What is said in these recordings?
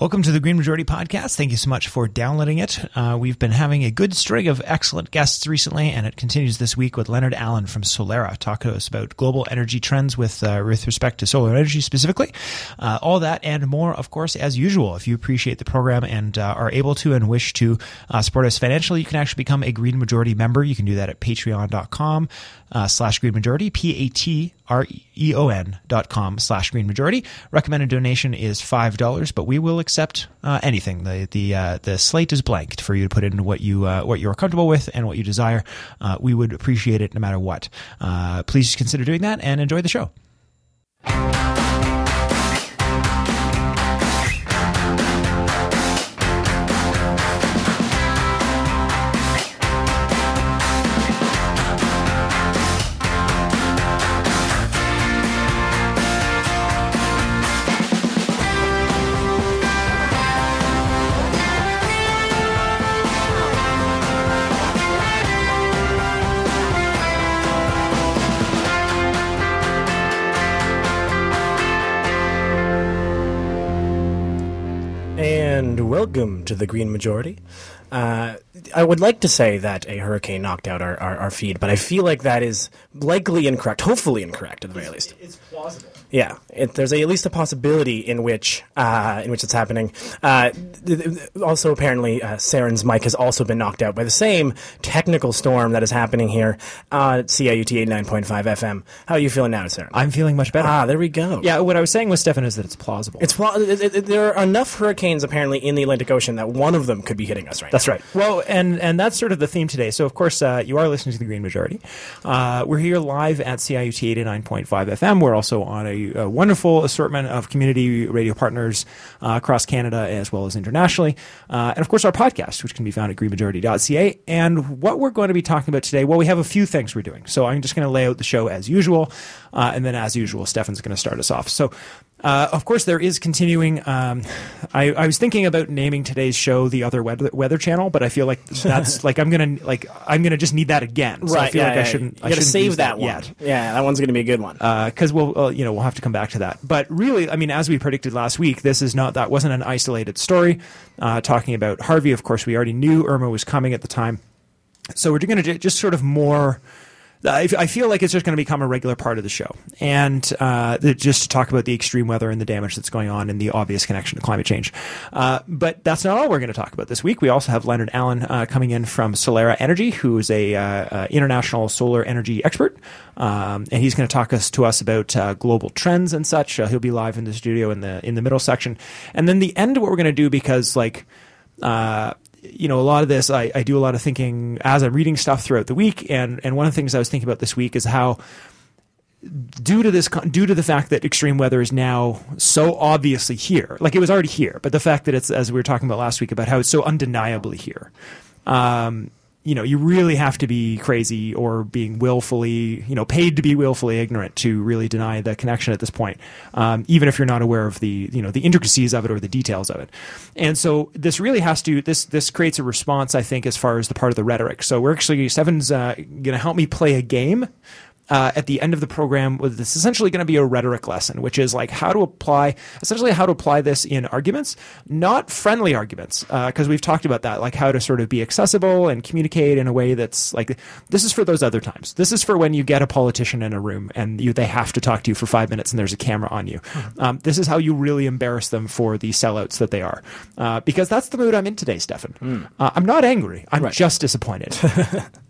Welcome to the Green Majority Podcast. Thank you so much for downloading it. Uh, we've been having a good string of excellent guests recently, and it continues this week with Leonard Allen from Solera talking to us about global energy trends with uh, with respect to solar energy specifically. Uh, all that and more, of course, as usual. If you appreciate the program and uh, are able to and wish to uh, support us financially, you can actually become a Green Majority member. You can do that at patreon.com uh, slash Green Majority, P-A-T-R-E-O-N dot com slash Green Majority. Recommended donation is $5, but we will accept uh, anything. The the uh, the slate is blanked for you to put in what you uh, what you are comfortable with and what you desire. Uh, we would appreciate it no matter what. Uh, please consider doing that and enjoy the show. To the Green Majority. Uh, I would like to say that a hurricane knocked out our, our, our feed, but I feel like that is likely incorrect, hopefully incorrect at the very least. It's plausible. Yeah, it, there's a, at least a possibility in which uh, in which it's happening. Uh, th- th- also, apparently, uh, Saren's mic has also been knocked out by the same technical storm that is happening here uh, at CIUT 89.5 FM. How are you feeling now, Saren? I'm feeling much better. ah, there we go. Yeah, what I was saying with Stefan is that it's plausible. It's pl- it, it, there are enough hurricanes apparently in the Atlantic Ocean that one of them could be hitting us right that's now. right. Well, and and that's sort of the theme today. So, of course, uh, you are listening to the Green Majority. Uh, we're here live at CIUT 89.5 FM. We're also on a, a wonderful assortment of community radio partners uh, across Canada as well as internationally. Uh, and, of course, our podcast, which can be found at greenmajority.ca. And what we're going to be talking about today, well, we have a few things we're doing. So, I'm just going to lay out the show as usual. Uh, and then, as usual, Stefan's going to start us off. So, uh, of course, there is continuing. Um, I, I was thinking about naming today's show the other weather, weather channel, but I feel like that's like I'm gonna like I'm gonna just need that again. So I Right, feel yeah, like yeah, I shouldn't. You I gotta shouldn't save use that, one. yet Yeah, that one's going to be a good one. because we'll uh, you know we'll have to come back to that. But really, I mean, as we predicted last week, this is not that wasn't an isolated story. Uh, talking about Harvey, of course, we already knew Irma was coming at the time, so we're going to just sort of more. I, I feel like it's just going to become a regular part of the show, and uh, just to talk about the extreme weather and the damage that's going on and the obvious connection to climate change. Uh, but that's not all we're going to talk about this week. We also have Leonard Allen uh, coming in from Solera Energy, who is a uh, uh, international solar energy expert, um, and he's going to talk us to us about uh, global trends and such. He'll be live in the studio in the in the middle section, and then the end. What we're going to do because like uh, you know, a lot of this, I, I do a lot of thinking as I'm reading stuff throughout the week. And, and one of the things I was thinking about this week is how, due to this, due to the fact that extreme weather is now so obviously here, like it was already here, but the fact that it's, as we were talking about last week, about how it's so undeniably here. Um, you know, you really have to be crazy or being willfully, you know, paid to be willfully ignorant to really deny the connection at this point, um, even if you're not aware of the, you know, the intricacies of it or the details of it. And so this really has to, this, this creates a response, I think, as far as the part of the rhetoric. So we're actually, Seven's uh, going to help me play a game uh, at the end of the program with this essentially going to be a rhetoric lesson, which is like how to apply, essentially how to apply this in arguments, not friendly arguments, because we've talked about that, like how to sort of be accessible and communicate in a way that's like this is for those other times. This is for when you get a politician in a room and you they have to talk to you for five minutes and there's a camera on you. Um, this is how you really embarrass them for the sellouts that they are, uh, because that's the mood I'm in today, Stefan. Uh, I'm not angry. I'm just disappointed.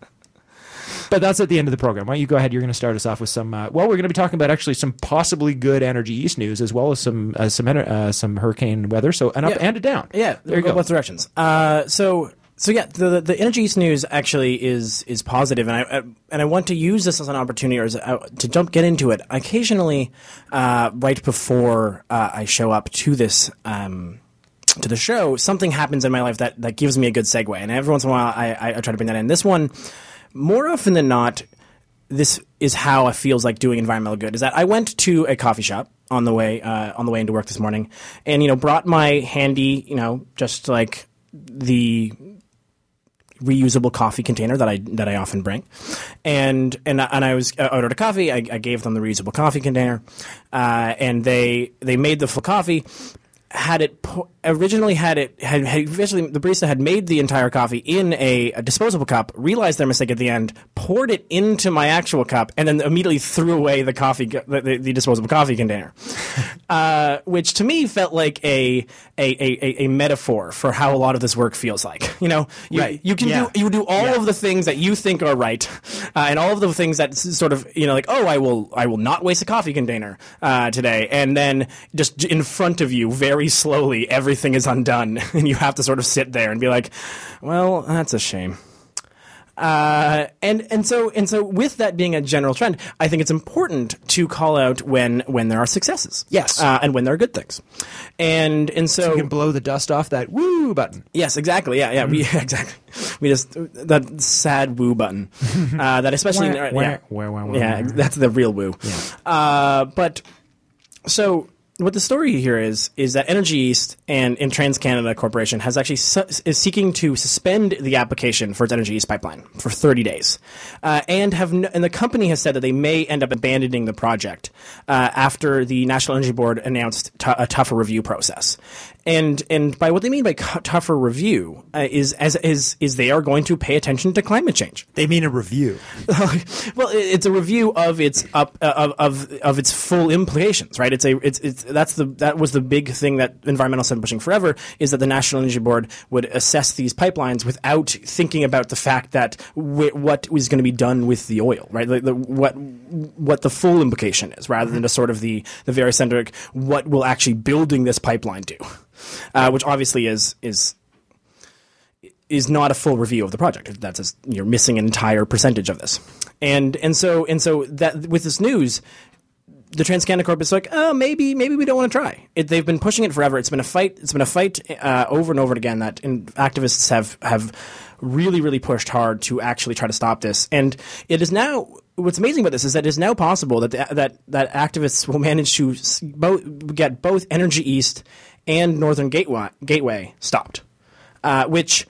But that's at the end of the program. Why don't you go ahead? You're going to start us off with some. Uh, well, we're going to be talking about actually some possibly good Energy East news as well as some uh, some uh, some hurricane weather. So an up Yeah. and a down. Yeah, there you go. Both directions. Uh, so so yeah, the the Energy East news actually is is positive, and I uh, and I want to use this as an opportunity or as a, to jump get into it. Occasionally, uh, right before uh, I show up to this. Um, to the show, something happens in my life that, that gives me a good segue, and every once in a while I, I, I try to bring that in. This one, more often than not, this is how it feels like doing environmental good. Is that I went to a coffee shop on the way uh, on the way into work this morning, and you know brought my handy, you know, just like the reusable coffee container that I that I often bring, and and and I was ordered a coffee. I, I gave them the reusable coffee container, uh, and they they made the full coffee. Had it po- originally had it had, had originally the barista had made the entire coffee in a, a, disposable cup, realized their mistake at the end, poured it into my actual cup, and then immediately threw away the coffee the, the, the disposable coffee container, uh, which to me felt like a, a a, a metaphor for how a lot of this work feels like. You know, you, right. you can yeah. do you do all yeah. of the things that you think are right, uh, and all of the things that sort of you know like oh I will I will not waste a coffee container uh, today, and then just in front of you very slowly everything is undone and you have to sort of sit there and be like well that's a shame uh, and and so and so with that being a general trend, I think it's important to call out when when there are successes, yes, uh, and when there are good things, and and so, so, you can blow the dust off that woo button. Yes, exactly. Yeah, yeah, we exactly. We just that sad woo button uh, that especially in, wah, yeah, wah, yeah, that's the real woo. Yeah. Uh, but so what the story here is is that Energy East and, and TransCanada Corporation has actually su- is seeking to suspend the application for its Energy East pipeline for 30 days, uh, and have no, and the company has said that they may end up abandoning the project uh, after the National Energy Board announced t- a tougher review process. And and by what they mean by tougher review uh, is as is is they are going to pay attention to climate change. They mean a review. well, it's a review of its up uh, of, of of its full implications, right? It's a it's it's that's the that was the big thing that environmentalists have been pushing forever is that the National Energy Board would assess these pipelines without thinking about the fact that w- what is going to be done with the oil, right? Like the, what what the full implication is, rather than just sort of the the very centric what will actually building this pipeline do uh, which obviously is is is not a full review of the project. That's a, you're missing an entire percentage of this, and and so and so that with this news, the TransCanada Corp is like, oh, maybe maybe we don't want to try. It, they've been pushing it forever. It's been a fight. It's been a fight uh, over and over again that activists have have really really pushed hard to actually try to stop this, and it is now. What's amazing about this is that it is now possible that the, that that activists will manage to both get both Energy East and Northern Gateway, Gateway stopped, uh, which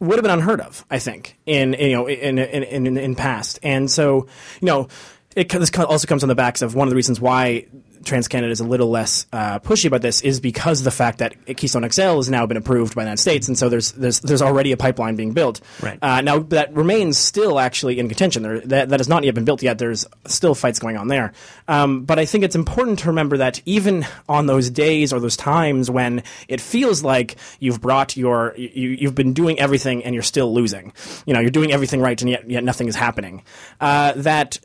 would have been unheard of, I think, in you know in in in, in past. And so you know, it this also comes on the backs of one of the reasons why TransCanada is a little less uh, pushy about this is because of the fact that Keystone XL has now been approved by the United States, and so there's there's there's already a pipeline being built. Right. Uh, now that remains still actually in contention. There, that, that has not yet been built yet. There's still fights going on there. Um, but I think it's important to remember that even on those days or those times when it feels like you've brought your you, you've been doing everything and you're still losing. You know, you're doing everything right and yet yet nothing is happening. Uh, that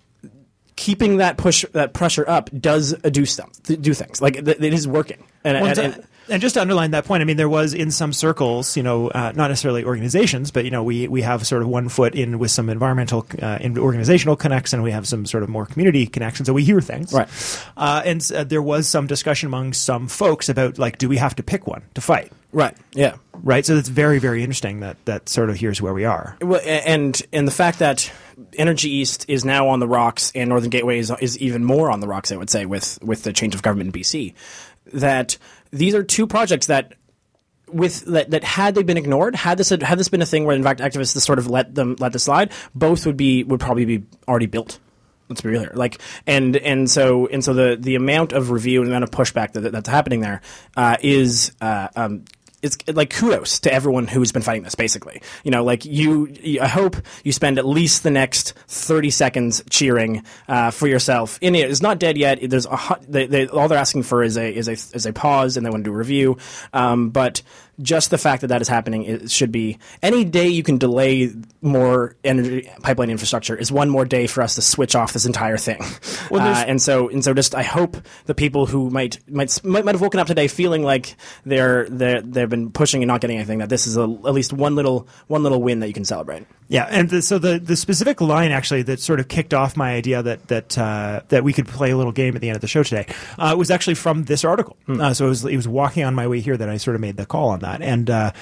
keeping that push that pressure up does do stuff do things like it is working and, well, and, and, and, just to underline that point, I mean, there was in some circles, you know, uh, not necessarily organizations, but you know, we we have sort of one foot in with some environmental, uh, in organizational connects, and we have some sort of more community connections, so we hear things, right? Uh, and uh, there was some discussion among some folks about like, do we have to pick one to fight? Right. Yeah. Right. So it's very very interesting that that sort of here's where we are. Well, and and the fact that Energy East is now on the rocks and Northern Gateway is, is even more on the rocks, I would say, with with the change of government in BC that these are two projects that with that, that had they been ignored, had this had this been a thing where in fact activists sort of let them let this slide, both would be would probably be already built. Let's be real here. Like and and so and so the the amount of review and the amount of pushback that, that's happening there uh, is uh, um, it's like kudos to everyone who's been fighting this. Basically, you know, like you, I hope you spend at least the next thirty seconds cheering uh, for yourself. In it, it's not dead yet. There's a, they, they, all they're asking for is a is a is a pause, and they want to do a review. Um, but just the fact that that is happening it should be any day you can delay more energy pipeline infrastructure is one more day for us to switch off this entire thing. Well, uh, and so and so just I hope the people who might might might, might have woken up today feeling like they're they they've been pushing and not getting anything that this is a, at least one little one little win that you can celebrate. Yeah, and the, so the the specific line actually that sort of kicked off my idea that that uh, that we could play a little game at the end of the show today uh, was actually from this article. Hmm. Uh, so it was it was walking on my way here that I sort of made the call on that, and uh,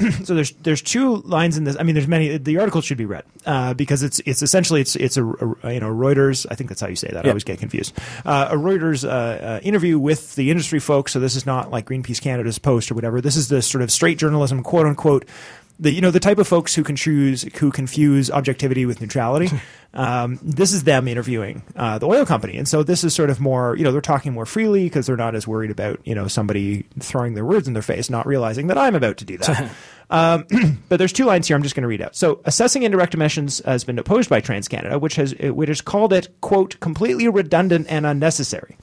so there's there's two lines in this. I mean, there's many. The article should be read uh, because it's it's essentially it's it's a, a, you know Reuters. I think that's how you say that. I always get confused. Uh, a Reuters interview with the industry folks. So this is not like Greenpeace Canada's post or whatever. This is the sort of straight journalism, quote unquote the you know the type of folks who confuse who confuse objectivity with neutrality. um, this is them interviewing uh, the oil company, and so this is sort of more you know they're talking more freely because they're not as worried about you know somebody throwing their words in their face, not realizing that I'm about to do that. um, but there's two lines here I'm just going to read out. So assessing indirect emissions has been opposed by TransCanada, which has which has called it quote completely redundant and unnecessary.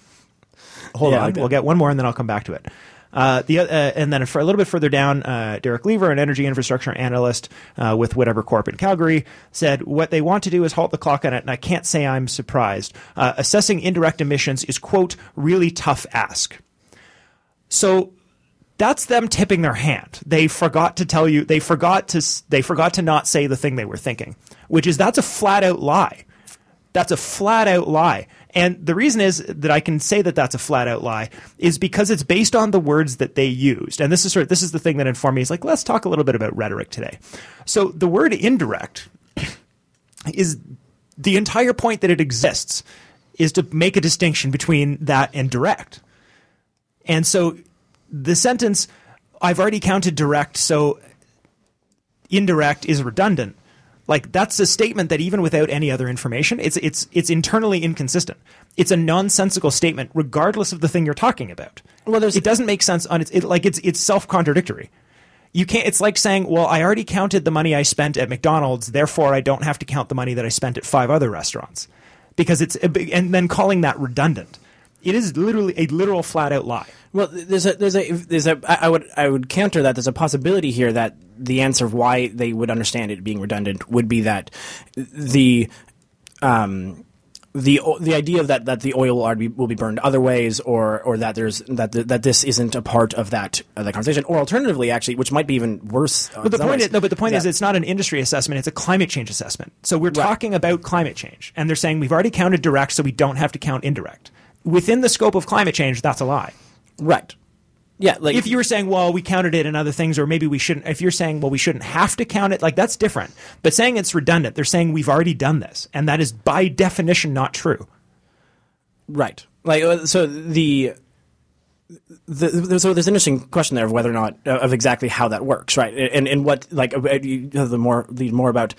Hold Yeah, on, we'll get one more and then I'll come back to it. Uh, the uh, and then for a little bit further down, uh, Derek Lever, an energy infrastructure analyst uh, with AltaCorp in Calgary, said what they want to do is halt the clock on it, and I can't say I'm surprised. Uh, assessing indirect emissions is quote really tough ask. So that's them tipping their hand. They forgot to tell you. They forgot to. They forgot to not say the thing they were thinking, which is that's a flat out lie. That's a flat out lie. And the reason is that I can say that that's a flat out lie is because it's based on the words that they used. And this is sort of, this is the thing that informed me is like, let's talk a little bit about rhetoric today. So the word indirect is the entire point that it exists is to make a distinction between that and direct. And so the sentence, I've already counted direct, so indirect is redundant. Like that's a statement that even without any other information, it's it's it's internally inconsistent. It's a nonsensical statement, regardless of the thing you're talking about. Well, there's- it doesn't make sense on its it, like it's it's self contradictory. You can't. It's like saying, "Well, I already counted the money I spent at McDonald's, therefore I don't have to count the money that I spent at five other restaurants," because it's and then calling that redundant. It is literally a literal flat out lie. Well, there's a there's a there's a I would I would counter that there's a possibility here that the answer of why they would understand it being redundant would be that the um the the idea of that that the oil will be, will be burned other ways or or that there's that the, that this isn't a part of that of that conversation or alternatively actually which might be even worse But the point is, no, but the point is, it's not an industry assessment; it's a climate change assessment. So we're talking about climate change, and they're saying we've already counted direct, so we don't have to count indirect. Within the scope of climate change, that's a lie. Right yeah like If you were saying, well, we counted it in other things, or maybe we shouldn't, if you're saying, well, we shouldn't have to count it, like that's different. But saying it's redundant, they're saying we've already done this, and that is by definition not true. Right. Like uh, so the. The, the, so there's an interesting question there of whether or not uh, of exactly how that works, right? And and what like uh, you have the more the more about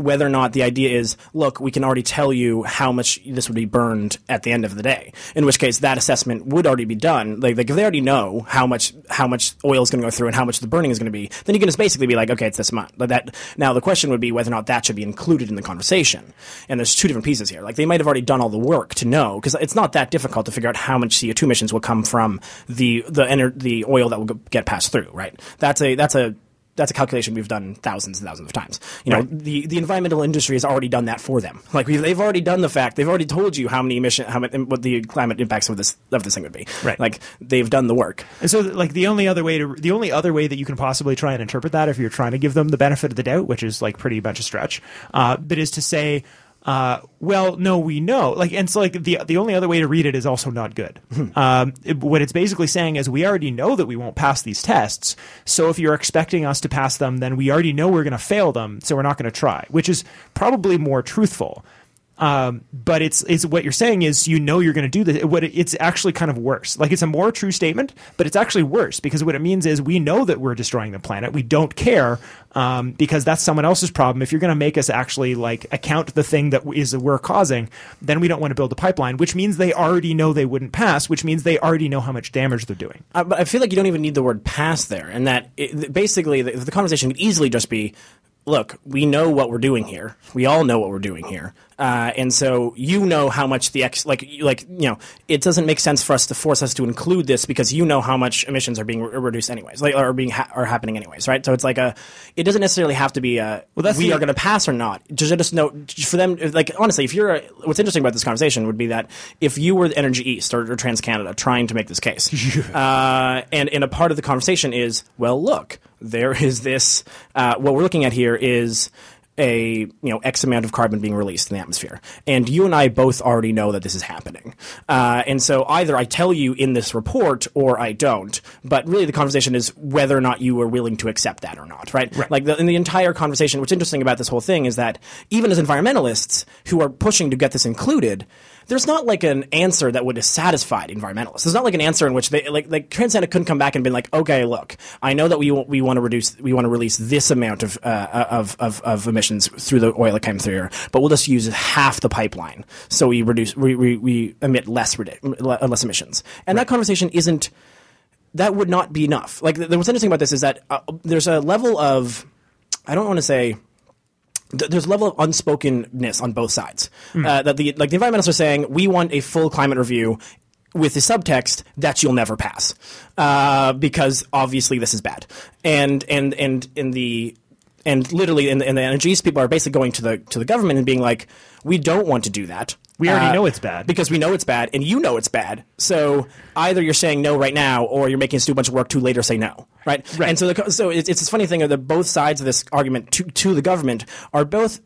whether or not the idea is look, we can already tell you how much this would be burned at the end of the day. In which case, that assessment would already be done. Like, like if they already know how much how much oil is going to go through and how much the burning is going to be, then you can just basically be like, okay, it's this amount. Like that. Now the question would be whether or not that should be included in the conversation. And there's two different pieces here. Like they might have already done all the work to know because it's not that difficult to figure out how much CO2 emissions will come from the the ener- the oil that will get passed through. Right. That's a that's a that's a calculation we've done thousands and thousands of times. You know, Right. the, the environmental industry has already done that for them. Like we, they've already done the fact. They've already told you how many emission, how many, what the climate impacts of this of this thing would be. Right. Like they've done the work. And so, like the only other way to the only other way that you can possibly try and interpret that, if you're trying to give them the benefit of the doubt, which is like pretty much a stretch, uh, but is to say, uh, well, no, we know. Like, and so like the the only other way to read it is also not good. um, it- what it's basically saying is we already know that we won't pass these tests. So if you're expecting us to pass them, then we already know we're going to fail them. So we're not going to try, which is probably more truthful. Um, but it's it's what you're saying is you know you're going to do this. What it, it's actually kind of worse. Like it's a more true statement, but it's actually worse because what it means is we know that we're destroying the planet. We don't care um, because that's someone else's problem. If you're going to make us actually like account the thing that is we're causing, then we don't want to build a pipeline. Which means they already know they wouldn't pass. Which means they already know how much damage they're doing. Uh, but I feel like you don't even need the word pass there, and that it, basically the, the conversation could easily just be, look, we know what we're doing here. We all know what we're doing here, uh, and so you know how much the ex like you- like you know it doesn't make sense for us to force us to include this because you know how much emissions are being re- reduced anyways, like are being ha- are happening anyways, right? So it's like a, it doesn't necessarily have to be a Well, that's we the- are going to pass or not. Just just know for them, like honestly, if you're a, what's interesting about this conversation would be that if you were the Energy East or, or Trans Canada trying to make this case, uh, and and a part of the conversation is, well, look, there is this. Uh, what we're looking at here is a you know X amount of carbon being released in the atmosphere, and you and I both already know that this is happening. Uh, and so either I tell you in this report or I don't. But really, the conversation is whether or not you are willing to accept that or not, right? Right. Like the, in the entire conversation, what's interesting about this whole thing is that even as environmentalists who are pushing to get this included, there's not like an answer that would have satisfied environmentalists. There's not like an answer in which they like like TransCanada couldn't come back and been like, okay, look, I know that we we want to reduce we want to release this amount of, uh, of of of emissions through the oil that came through here, but we'll just use half the pipeline so we reduce we we, we emit less less emissions. And right. that conversation isn't that would not be enough. Like, what's interesting about this is that uh, there's a level of, I don't want to say, there's a level of unspokenness on both sides. Mm. Uh, that the like the environmentalists are saying we want a full climate review with the subtext that you'll never pass uh, because obviously this is bad, and and and in the and literally in the, in the energies people are basically going to the to the government and being like we don't want to do that we already uh, know it's bad because we know it's bad, and you know it's bad. So either you're saying no right now, or you're making us do a bunch of work to later say no, right? right. And so, the, so it's, it's this funny thing that both sides of this argument to to the government are both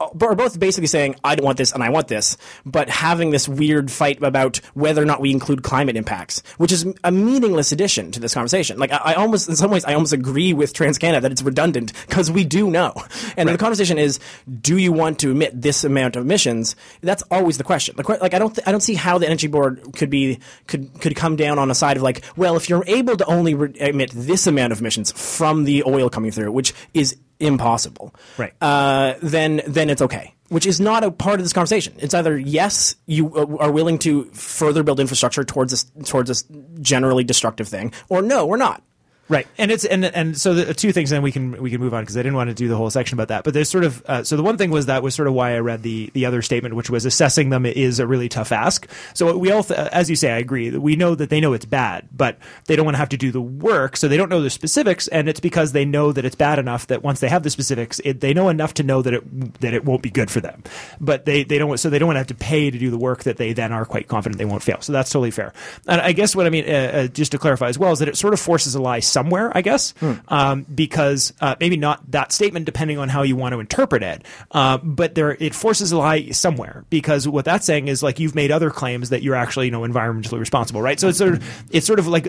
are both basically saying I don't want this and I want this, but having this weird fight about whether or not we include climate impacts, which is a meaningless addition to this conversation. Like I, I almost, in some ways, I almost agree with TransCanada that it's redundant because we do know. And right. the conversation is, do you want to emit this amount of emissions? That's always the question. Like I don't, th- I don't see how the energy board could be could could come down on a side of like, well, if you're able to only re- emit this amount of emissions from the oil coming through, which is impossible, right? Uh, then then it's okay. Which is not a part of this conversation. It's either yes, you uh, are willing to further build infrastructure towards this towards this generally destructive thing, or no, we're not. Right, and it's and and so the two things, and we can we can move on because I didn't want to do the whole section about that. But there's sort of uh, so the one thing was that was sort of why I read the the other statement, which was assessing them is a really tough ask. So we all, th- as you say, I agree. We know that they know it's bad, but they don't want to have to do the work, so they don't know the specifics, and it's because they know that it's bad enough that once they have the specifics, it, they know enough to know that it that it won't be good for them. But they they don't so they don't want to have to pay to do the work that they then are quite confident they won't fail. So that's totally fair. And I guess what I mean, uh, uh, just to clarify as well, is that it sort of forces a lie somewhere, I guess hmm. um, because uh, maybe not that statement, depending on how you want to interpret it. Uh, but there, it forces a lie somewhere because what that's saying is like you've made other claims that you're actually you know environmentally responsible, right? So it's sort of it's sort of like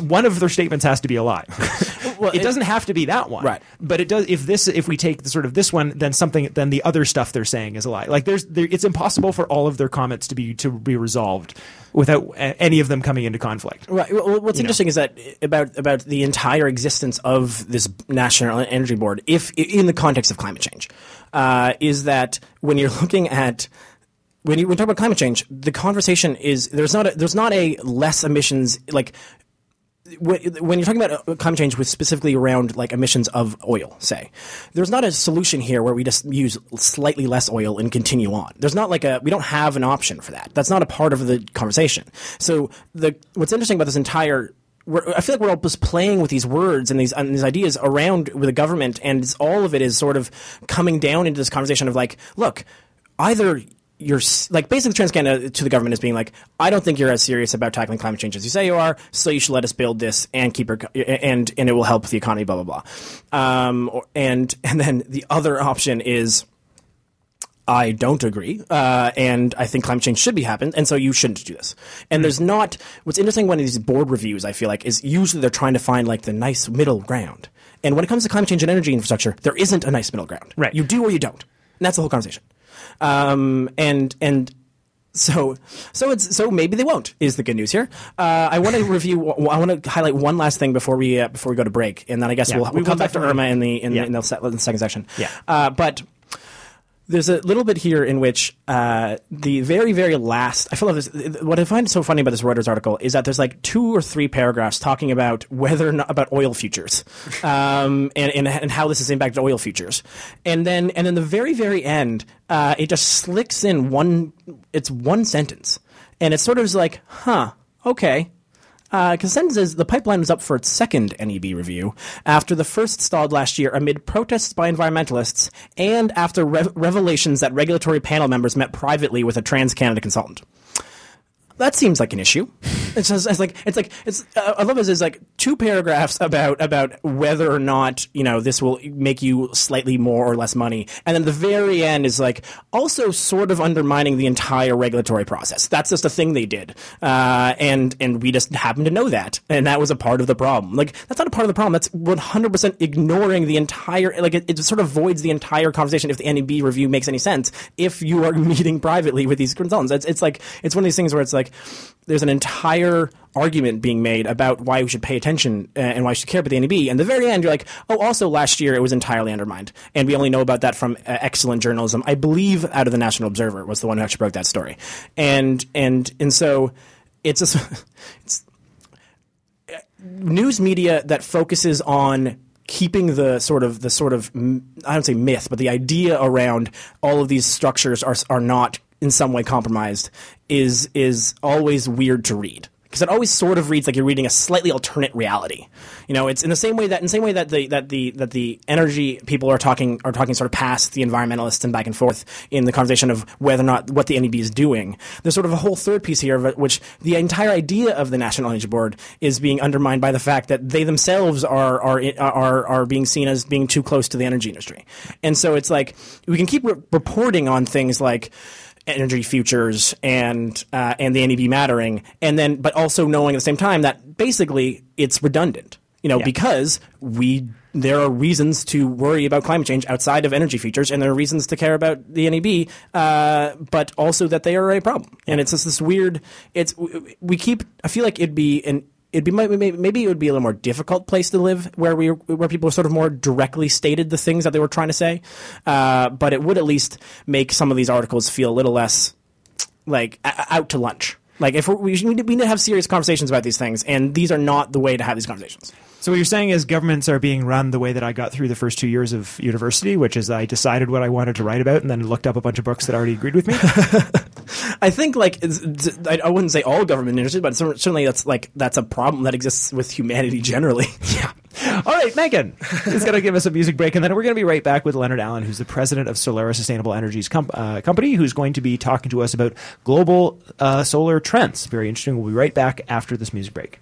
one of their statements has to be a lie. well, it, it, doesn't have to be that one, right? But it does. If this, if we take the, sort of this one, then something, then the other stuff they're saying is a lie. Like there's, there, it's impossible for all of their comments to be to be resolved without any of them coming into conflict. Right. Well, what's you interesting know? is that about about the entire existence of this national energy board, if in the context of climate change, uh, is that when you're looking at when you when talk about climate change, the conversation is there's not a, there's not a less emissions like when you're talking about uh, climate change with specifically around like emissions of oil, say, there's not a solution here where we just use slightly less oil and continue on. There's not like a we don't have an option for that. That's not a part of the conversation. So the what's interesting about this entire I feel like we're all just playing with these words and these, and these ideas around with the government, and all of it is sort of coming down into this conversation of like, look, either you're like basically TransCanada to the government is being like, I don't think you're as serious about tackling climate change as you say you are, so you should let us build this and keep our, and and it will help the economy, blah blah blah. Um, and and then the other option is. I don't agree, uh, and I think climate change should be happened, and so you shouldn't do this. And mm-hmm. there's not. What's interesting when these board reviews, I feel like, is usually they're trying to find like the nice middle ground. And when it comes to climate change and energy infrastructure, there isn't a nice middle ground. Right. You do or you don't, and that's the whole conversation. Um, and and so so it's so maybe they won't is the good news here. Uh, I want to review. I want to highlight one last thing before we uh, before we go to break, and then I guess yeah, we'll, we'll, we'll come back to Irma in the in, yeah. in, the, in the second section. Yeah. Uh, but there's a little bit here in which uh, the very, very last. I feel like this, what I find so funny about this Reuters article is that there's like two or three paragraphs talking about whether or not about oil futures, um, and, and, and how this has impacted oil futures, and then and then the very, very end, uh, it just slicks in one. It's one sentence, and it's sort of like, huh, okay, uh, says the pipeline was up for its second NEB review after the first stalled last year amid protests by environmentalists and after re- revelations that regulatory panel members met privately with a Trans Canada consultant. That seems like an issue. It's just it's like it's like it's uh, I love this is like two paragraphs about about whether or not you know this will make you slightly more or less money, and then the very end is like also sort of undermining the entire regulatory process. That's just a thing they did, uh, and and we just happen to know that, and that was a part of the problem. Like that's not a part of the problem. That's one hundred percent ignoring the entire like it, it sort of voids the entire conversation if the NEB review makes any sense. If you are meeting privately with these consultants, it's it's like it's one of these things where it's like there's an entire argument being made about why we should pay attention uh, and why we should care about the NEB. And the very end, you're like, oh, also last year it was entirely undermined, and we only know about that from uh, excellent journalism. I believe out of the National Observer was the one who actually broke that story, and and and so it's just it's news media that focuses on keeping the sort of the sort of I don't say myth, but the idea around all of these structures are are not in some way compromised is is always weird to read because it always sort of reads like you're reading a slightly alternate reality. You know, it's in the same way that in the same way that the that the that the energy people are talking are talking sort of past the environmentalists and back and forth in the conversation of whether or not what the NEB is doing. There's sort of a whole third piece here, of which the entire idea of the National Energy Board is being undermined by the fact that they themselves are are are are being seen as being too close to the energy industry, and so it's like we can keep re- reporting on things like energy futures and uh, and the NEB mattering, and then but also knowing at the same time that basically it's redundant. You know, yeah. because we there are reasons to worry about climate change outside of energy futures, and there are reasons to care about the NEB, uh, but also that they are a problem. And it's just this weird. It's we keep. I feel like it'd be an it'd be maybe, maybe it would be a little more difficult place to live where we where people sort of more directly stated the things that they were trying to say, uh, but it would at least make some of these articles feel a little less like out to lunch. Like if we need to, we need to have serious conversations about these things, and these are not the way to have these conversations. So what you're saying is governments are being run the way that I got through the first two years of university, which is I decided what I wanted to write about and then looked up a bunch of books that already agreed with me. I think like I wouldn't say all government industries, but certainly that's like that's a problem that exists with humanity generally. Yeah. All right, Megan is going to give us a music break, and then we're going to be right back with Leonard Allen, who's the president of Solera Sustainable Energies com- uh, Company, who's going to be talking to us about global uh, solar trends. Very interesting. We'll be right back after this music break.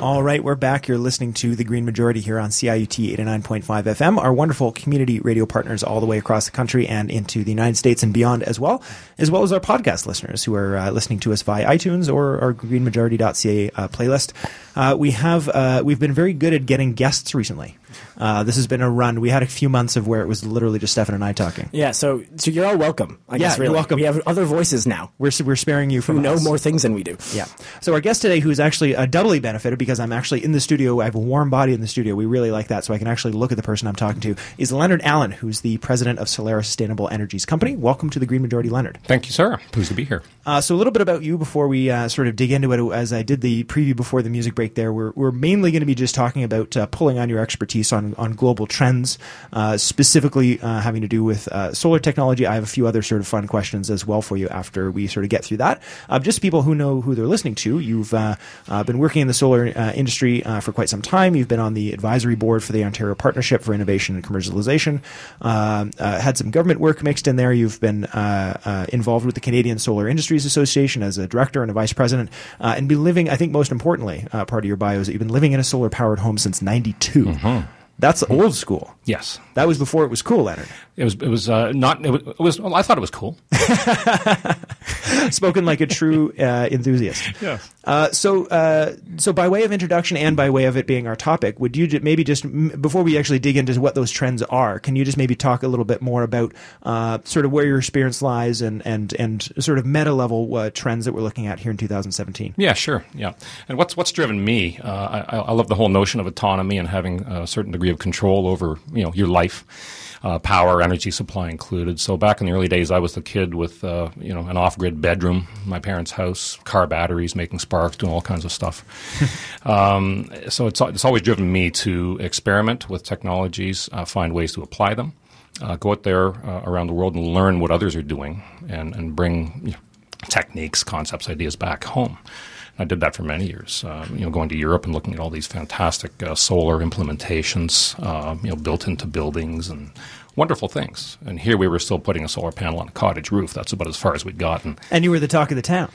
All right, we're back. You're listening to The Green Majority here on CIUT 89.5 FM, our wonderful community radio partners all the way across the country and into the United States and beyond as well, as well as our podcast listeners who are uh, listening to us via iTunes or our greenmajority.ca uh, playlist. Uh, we have, uh, we've been very good at getting guests recently. Uh, this has been a run. We had a few months of where it was literally just Stefan and I talking. Yeah, so so you're all welcome. I yeah, guess really. you're welcome. We have other voices now. We're we're sparing you from who know us. more things than we do. Yeah. So our guest today, who's actually uh, doubly benefited because I'm actually in the studio. I have a warm body in the studio. We really like that, so I can actually look at the person I'm talking to. Is Leonard Allen, who's the president of Solera Sustainable Energies Company. Welcome to the Green Majority, Leonard. Thank you, sir. Pleased to be here. Uh, so a little bit about you before we uh, sort of dig into it. As I did the preview before the music break, there we're we're mainly going to be just talking about uh, pulling on your expertise on on global trends, uh, specifically uh, having to do with uh, solar technology. I have a few other sort of fun questions as well for you after we sort of get through that. Uh, just people who know who they're listening to. You've uh, been working in the solar industry for quite some time. You've been on the advisory board for the Ontario Partnership for Innovation and Commercialization. had some government work mixed in there. You've been involved with the Canadian Solar Industries Association as a director and a vice president, and been living. I think most importantly, part of your bio is that you've been living in a solar powered home since '92. Mm-hmm. That's old school. Yes, that was before it was cool, Leonard. It was. It was uh, not. It was. It was well, I thought it was cool. Spoken like a true uh, enthusiast. Yes. Uh, so, uh, so by way of introduction and by way of it being our topic, would you maybe just before we actually dig into what those trends are, can you just maybe talk a little bit more about uh, sort of where your experience lies and and and sort of meta level uh, trends that we're looking at here in 2017? Yeah, sure. Yeah, and what's what's driven me? Uh, I, I love the whole notion of autonomy and having a certain degree of control over you know your life uh, power, energy supply included. So back in the early days, I was the kid with uh, you know an off-grid bedroom, my parents' house, car batteries, making sparks, doing all kinds of stuff. um, so it's it's always driven me to experiment with technologies, uh, find ways to apply them, uh, go out there uh, around the world and learn what others are doing, and and bring you know, techniques, concepts, ideas back home. I did that for many years. Uh, you know, going to Europe and looking at all these fantastic uh, solar implementations, uh, you know, built into buildings and wonderful things. And here we were still putting a solar panel on a cottage roof. That's about as far as we'd gotten. And you were the talk of the town.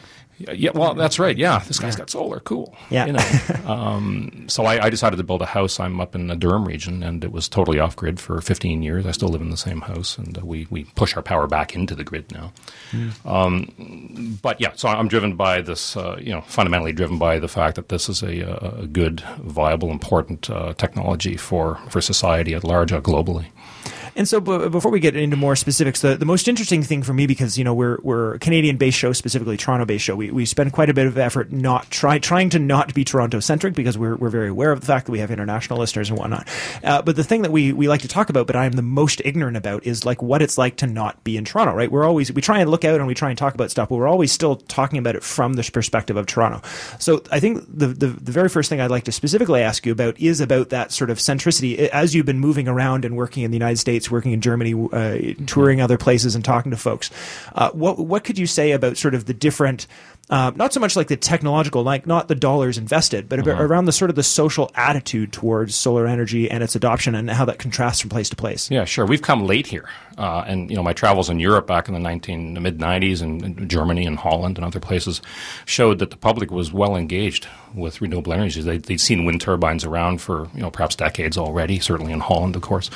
Yeah, well, that's right. Yeah, this guy's got solar. Cool. Yeah. You know, um, so I, I, decided to build a house. I'm up in the Durham region, and it was totally off grid for 15 years. I still live in the same house, and uh, we we push our power back into the grid now. Mm. Um, but yeah, so I'm driven by this. Uh, you know, fundamentally driven by the fact that this is a, a good, viable, important uh, technology for for society at large, uh, globally. And so, before we get into more specifics, the, the most interesting thing for me, because you know we're we're a Canadian based show, specifically Toronto based show, we, we spend quite a bit of effort not try trying to not be Toronto centric because we're we're very aware of the fact that we have international listeners and whatnot. Uh, but the thing that we we like to talk about, but I am the most ignorant about, is like what it's like to not be in Toronto. Right? We're always we try and look out and we try and talk about stuff, but we're always still talking about it from the perspective of Toronto. So I think the the, the very first thing I'd like to specifically ask you about is about that sort of centricity as you've been moving around and working in the United States working in Germany, uh, touring other places and talking to folks. Uh, what what could you say about sort of the different uh, not so much like the technological, like not the dollars invested, but uh-huh. around the sort of the social attitude towards solar energy and its adoption and how that contrasts from place to place. Yeah, sure. We've come late here, uh, and you know my travels in Europe back in the nineteen mid '90s and Germany and Holland and other places showed that the public was well engaged with renewable energies. They, would seen wind turbines around for you know perhaps decades already, certainly in Holland, of course.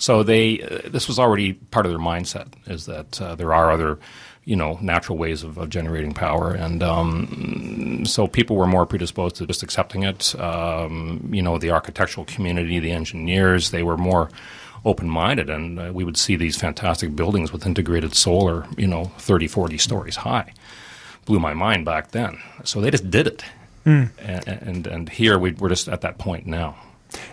So they uh, this was already part of their mindset is that uh, there are other you know natural ways of, of generating power, and um, so people were more predisposed to just accepting it. Um, you know, the architectural community, the engineers, they were more open-minded, and uh, we would see these fantastic buildings with integrated solar, you know, 30, 40 stories high. Blew my mind back then. So they just did it, mm. and, and, and here we, we're just at that point now.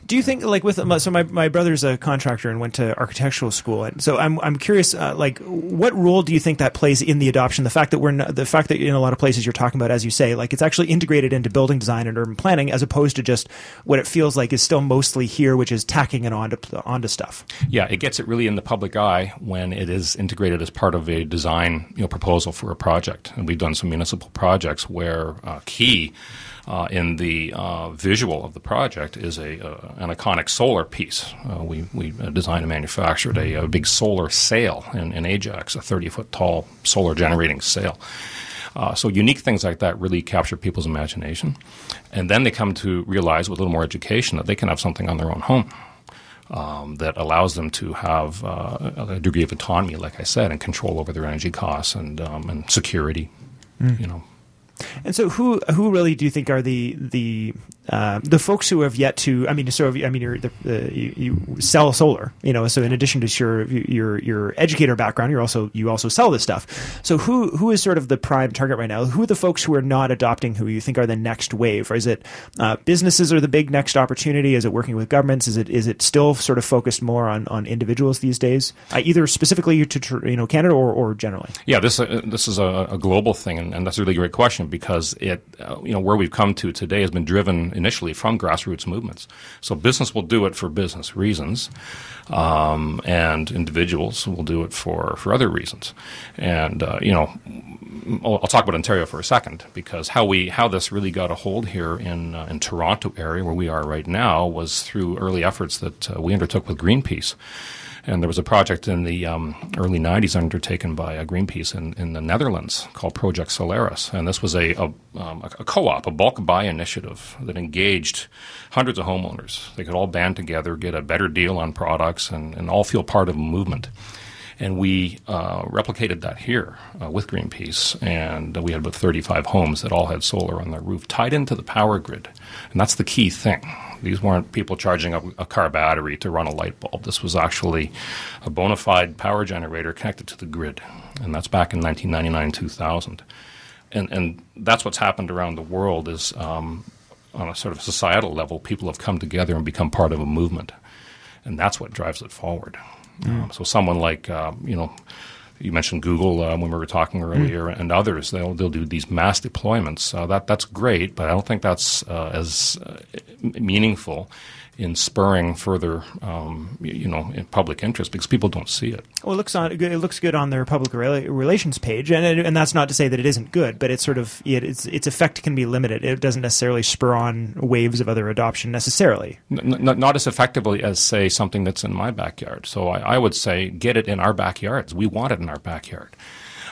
Do you think like with so my, my brother's a contractor and went to architectural school and so I'm I'm curious uh, like what role do you think that plays in the adoption the fact that we're not, the fact that in a lot of places you're talking about as you say like it's actually integrated into building design and urban planning as opposed to just what it feels like is still mostly here which is tacking it onto onto stuff. Yeah, it gets it really in the public eye when it is integrated as part of a design you know proposal for a project and we've done some municipal projects where uh, key uh, in the uh, visual of the project is a uh, an iconic solar piece. Uh, we we designed and manufactured a, a big solar sail in, in, Ajax, a 30 foot tall solar generating sail. Uh, so unique things like that really capture people's imagination, and then they come to realize with a little more education that they can have something on their own home. Um, that allows them to have uh, a degree of autonomy, like I said, and control over their energy costs and um, and security. Mm. You know, and so, who who really do you think are the the uh, the folks who have yet to? I mean, so I mean, you're the, the, you, you, sell solar, you know. So in addition to your your your educator background, you're also you also sell this stuff. So who who is sort of the prime target right now? Who are the folks who are not adopting? Who you think are the next wave? Or is it uh, businesses are the big next opportunity? Is it working with governments? Is it is it still sort of focused more on, on individuals these days, uh, either specifically to you know Canada or, or generally? Yeah, this uh, this is a, a global thing, and, and that's a really great question because it, uh, you know, where we've come to today has been driven initially from grassroots movements. So business will do it for business reasons, um, and individuals will do it for, for other reasons. And uh, you know, I'll, I'll, talk about Ontario for a second because how we how this really got a hold here in uh, in Toronto area where we are right now was through early efforts that uh, we undertook with Greenpeace. And there was a project in the um, early 90s undertaken by uh, Greenpeace in, in the Netherlands called Project Solaris. And this was a, a, um, a co op, a bulk buy initiative that engaged hundreds of homeowners. They could all band together, get a better deal on products, and, and all feel part of a movement. And we uh, replicated that here uh, with Greenpeace, and we had about 35 homes that all had solar on their roof tied into the power grid. And that's the key thing. These weren't people charging up a car battery to run a light bulb. This was actually a bona fide power generator connected to the grid. And that's back in 1999, 2000. And, and that's what's happened around the world is um, on a sort of societal level, people have come together and become part of a movement. And that's what drives it forward. Mm. Um, so someone like, uh, you know, you mentioned Google uh, when we were talking earlier, mm. and others. They'll they'll do these mass deployments. Uh, that that's great, but I don't think that's uh, as uh, meaningful in spurring further, um, you know, in public interest because people don't see it. Well, it looks on it looks good on their public relations page, and and that's not to say that it isn't good, but it's sort of it, its its effect can be limited. It doesn't necessarily spur on waves of other adoption necessarily. N- n- not as effectively as say something that's in my backyard. So I, I would say get it in our backyards. We want it in our backyard.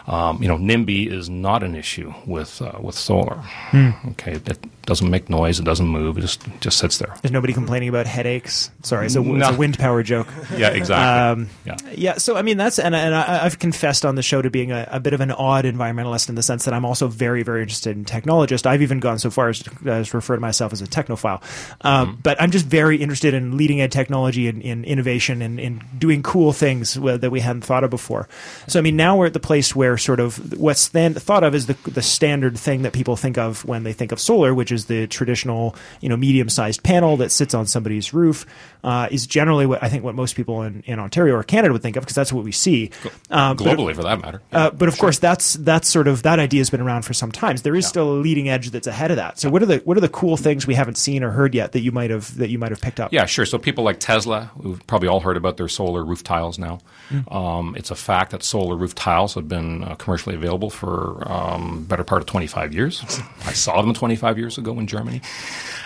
Um, you know, NIMBY is not an issue with uh, with solar. Hmm. Okay, it doesn't make noise, it doesn't move, it just just sits there. There's nobody complaining about headaches. Sorry, it's a, no. it's a wind power joke. yeah, exactly. Um, yeah, yeah. So I mean, that's and and I, have confessed on the show to being a, a, bit of an odd environmentalist in the sense that I'm also very very interested in technologist. I've even gone so far as to, as refer to myself as a technophile. Um, mm-hmm. But I'm just very interested in leading edge technology and in innovation and in doing cool things that we hadn't thought of before. So I mean, now we're at the place where sort of what's then thought of as the the standard thing that people think of when they think of solar, which is the traditional you know medium sized panel that sits on somebody's roof, uh, is generally what I think what most people in, in Ontario or Canada would think of because that's what we see uh, globally but, for that matter. Uh, but of sure. course, that's that's sort of that idea has been around for some time. There is yeah. still a leading edge that's ahead of that. So what are the what are the cool things we haven't seen or heard yet that you might have that you might have picked up? Yeah, sure. So people like Tesla, we've probably all heard about their solar roof tiles now. Mm. Um, it's a fact that solar roof tiles have been uh, commercially available for um, better part of 25 years. I saw them 25 years ago in Germany.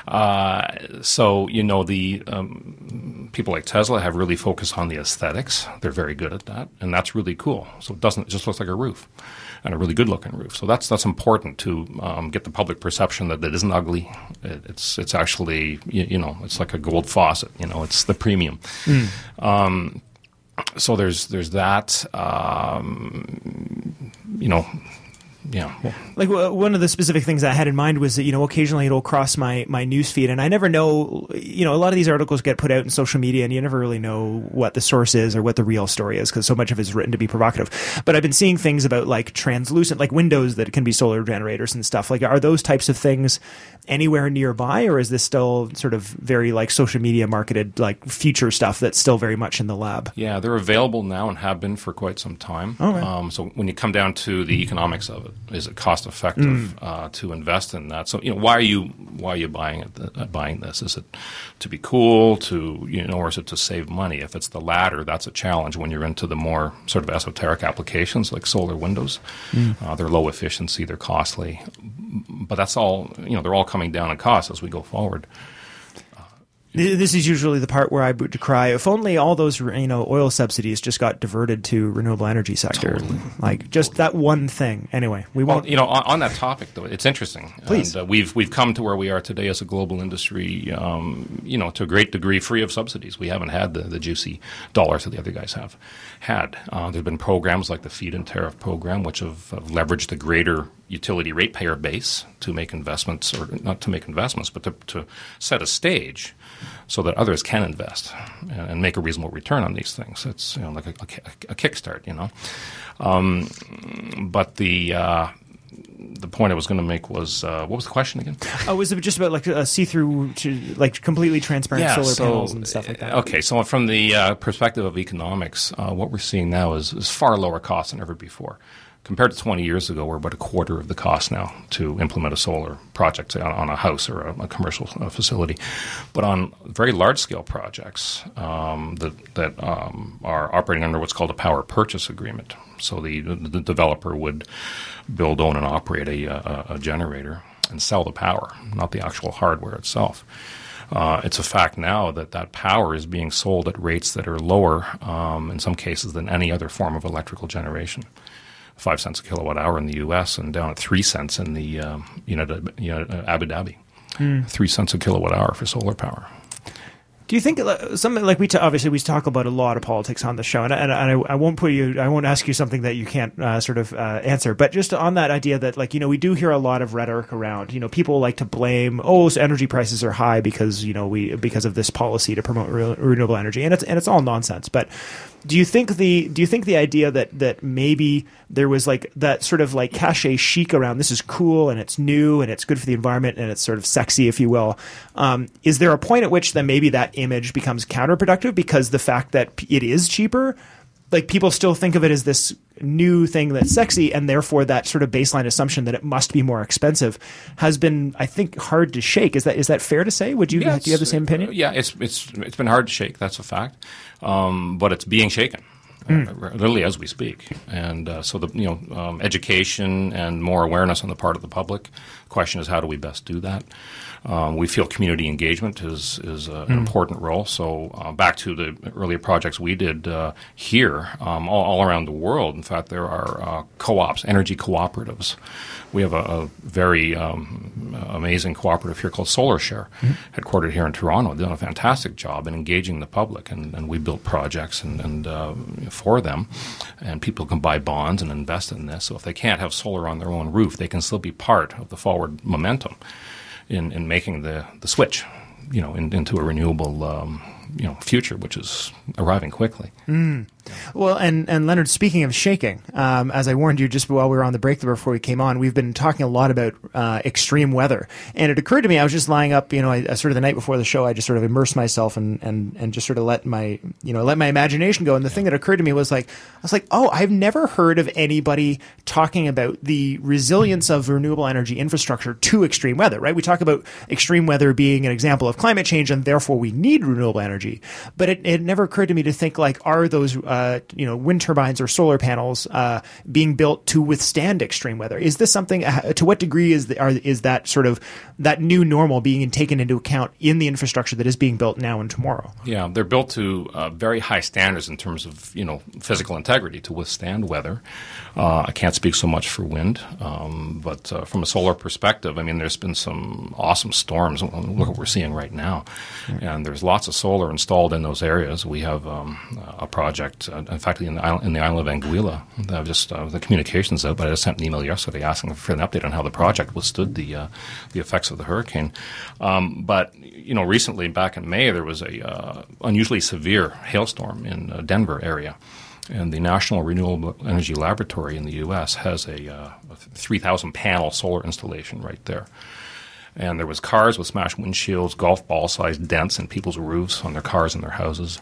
Uh, so you know the um, people like Tesla have really focused on the aesthetics. They're very good at that, and that's really cool. So it doesn't it just looks like a roof, and a really good looking roof. So that's that's important to um, get the public perception that it isn't ugly. It, it's it's actually you, you, know it's like a gold faucet. You know it's the premium. Mm. Um, so there's there's that. Um, you know, yeah. Like one of the specific things I had in mind was that you know occasionally it'll cross my my news feed, and I never know. You know, a lot of these articles get put out in social media, and you never really know what the source is or what the real story is because so much of it is written to be provocative. But I've been seeing things about like translucent, like windows that can be solar generators and stuff. Like, are those types of things anywhere nearby, or is this still sort of very like social media marketed like future stuff that's still very much in the lab? Yeah, they're available now and have been for quite some time. Right. um, so when you come down to the economics of it, is it cost effective mm. uh, to invest in that? So you know, why are you why are you buying it? Uh, buying this? Is it to be cool? To you know, or is it to save money? If it's the latter, that's a challenge when you're into the more sort of esoteric applications like solar windows. Mm. Uh, they're low efficiency, they're costly, but that's all. You know, they're all coming down in cost as we go forward. This is usually the part where I decry. If only all those you know oil subsidies just got diverted to renewable energy sector, totally. like just that one thing. Anyway, we well, won't. You know, on, on, that topic though, it's interesting. Please, and, uh, we've we've come to where we are today as a global industry. Um, you know, to a great degree, free of subsidies. We haven't had the, the juicy dollars that the other guys have had. Uh, there've been programs like the feed-in tariff program, which have, have leveraged the greater utility ratepayer base to make investments, or not to make investments, but to, to set a stage so that others can invest and, and make a reasonable return on these things. It's you know, like a, a, a kickstart, you know. Um, but the uh, the point I was going to make was uh, what was the question again? Oh, was it just about like a see-through, to like completely transparent yeah, solar so, panels and stuff like that? Okay, so from the uh, perspective of economics, uh, what we're seeing now is, is far lower cost than ever before compared to 20 years ago, we're about a quarter of the cost now to implement a solar project on, on a house or a, a commercial uh, facility. But on very large scale projects um, that, that um, are operating under what's called a power purchase agreement, so the, the developer would build, own, and operate a, a, a generator and sell the power, not the actual hardware itself. Uh, it's a fact now that that power is being sold at rates that are lower, um, in some cases, than any other form of electrical generation five cents a kilowatt hour in the U.S. and down at three cents in the um, you know, you know Abu Dhabi. Mm. Three cents a kilowatt hour for solar power. Do you think something like we t- obviously we talk about a lot of politics on the show, and, and, and I, I, won't put you, I won't ask you something that you can't uh, sort of uh, answer, but just on that idea that like you know we do hear a lot of rhetoric around, you know, people like to blame oh so energy prices are high because you know we because of this policy to promote re- renewable energy, and it's and it's all nonsense. But do you think the do you think the idea that that maybe there was like that sort of like cachet chic around this is cool and it's new and it's good for the environment and it's sort of sexy if you will um, is there a point at which then maybe that image becomes counterproductive because the fact that it is cheaper like people still think of it as this new thing that's sexy, and therefore that sort of baseline assumption that it must be more expensive has been, I think, hard to shake. Is that is that fair to say? Would you do you have the same opinion? uh, yeah, it's it's it's been hard to shake. That's a fact, um, but it's being shaken. Hmm. uh, literally as we speak, and uh, so the you know um, education and more awareness on the part of the public. The question is how do we best do that? Um, we feel community engagement is is uh, an important role. So uh, back to the earlier projects we did uh, here, um, all, all around the world. In fact, there are uh, co-ops, energy cooperatives. We have a, a very um, amazing cooperative here called SolarShare, headquartered here in Toronto. They've done a fantastic job in engaging the public, and, and we built projects and, and uh, for them, and people can buy bonds and invest in this. So if they can't have solar on their own roof, they can still be part of the forward momentum in, in making the, the switch, you know, in, into a renewable um, you know future, which is arriving quickly. Well, and, and Leonard, speaking of shaking, um, as I warned you just while we were on the break before we came on, we've been talking a lot about uh, extreme weather. And it occurred to me, I was just lying up, you know, I, I sort of the night before the show, I just sort of immersed myself and, and, and just sort of let my, you know, let my imagination go. And the thing that occurred to me was like, I was like, oh, I've never heard of anybody talking about the resilience of renewable energy infrastructure to extreme weather, right? We talk about extreme weather being an example of climate change and therefore we need renewable energy. But it, it never occurred to me to think like, are those, uh, you know, wind turbines or solar panels uh, being built to withstand extreme weather? Is this something? Uh, to what degree is the, are, is that sort of that new normal being taken into account in the infrastructure that is being built now and tomorrow? Yeah, they're built to uh, very high standards in terms of you know physical integrity to withstand weather. Uh, I can't speak so much for wind, um, but uh, from a solar perspective, I mean, there's been some awesome storms. Look what we're seeing right now, and there's lots of solar installed in those areas. We have um, a project, uh, in fact, in the island, in the island of Anguilla. I've just uh, the communications out, but I just sent an email yesterday asking for an update on how the project withstood the uh, the effects of the hurricane. Um, but you know, recently back in May, there was a uh, unusually severe hailstorm in uh, Denver area. And the National Renewable Energy Laboratory in the U.S. has a, uh, a 3,000 panel solar installation right there. And there was cars with smashed windshields, golf ball sized dents in people's roofs on their cars and their houses.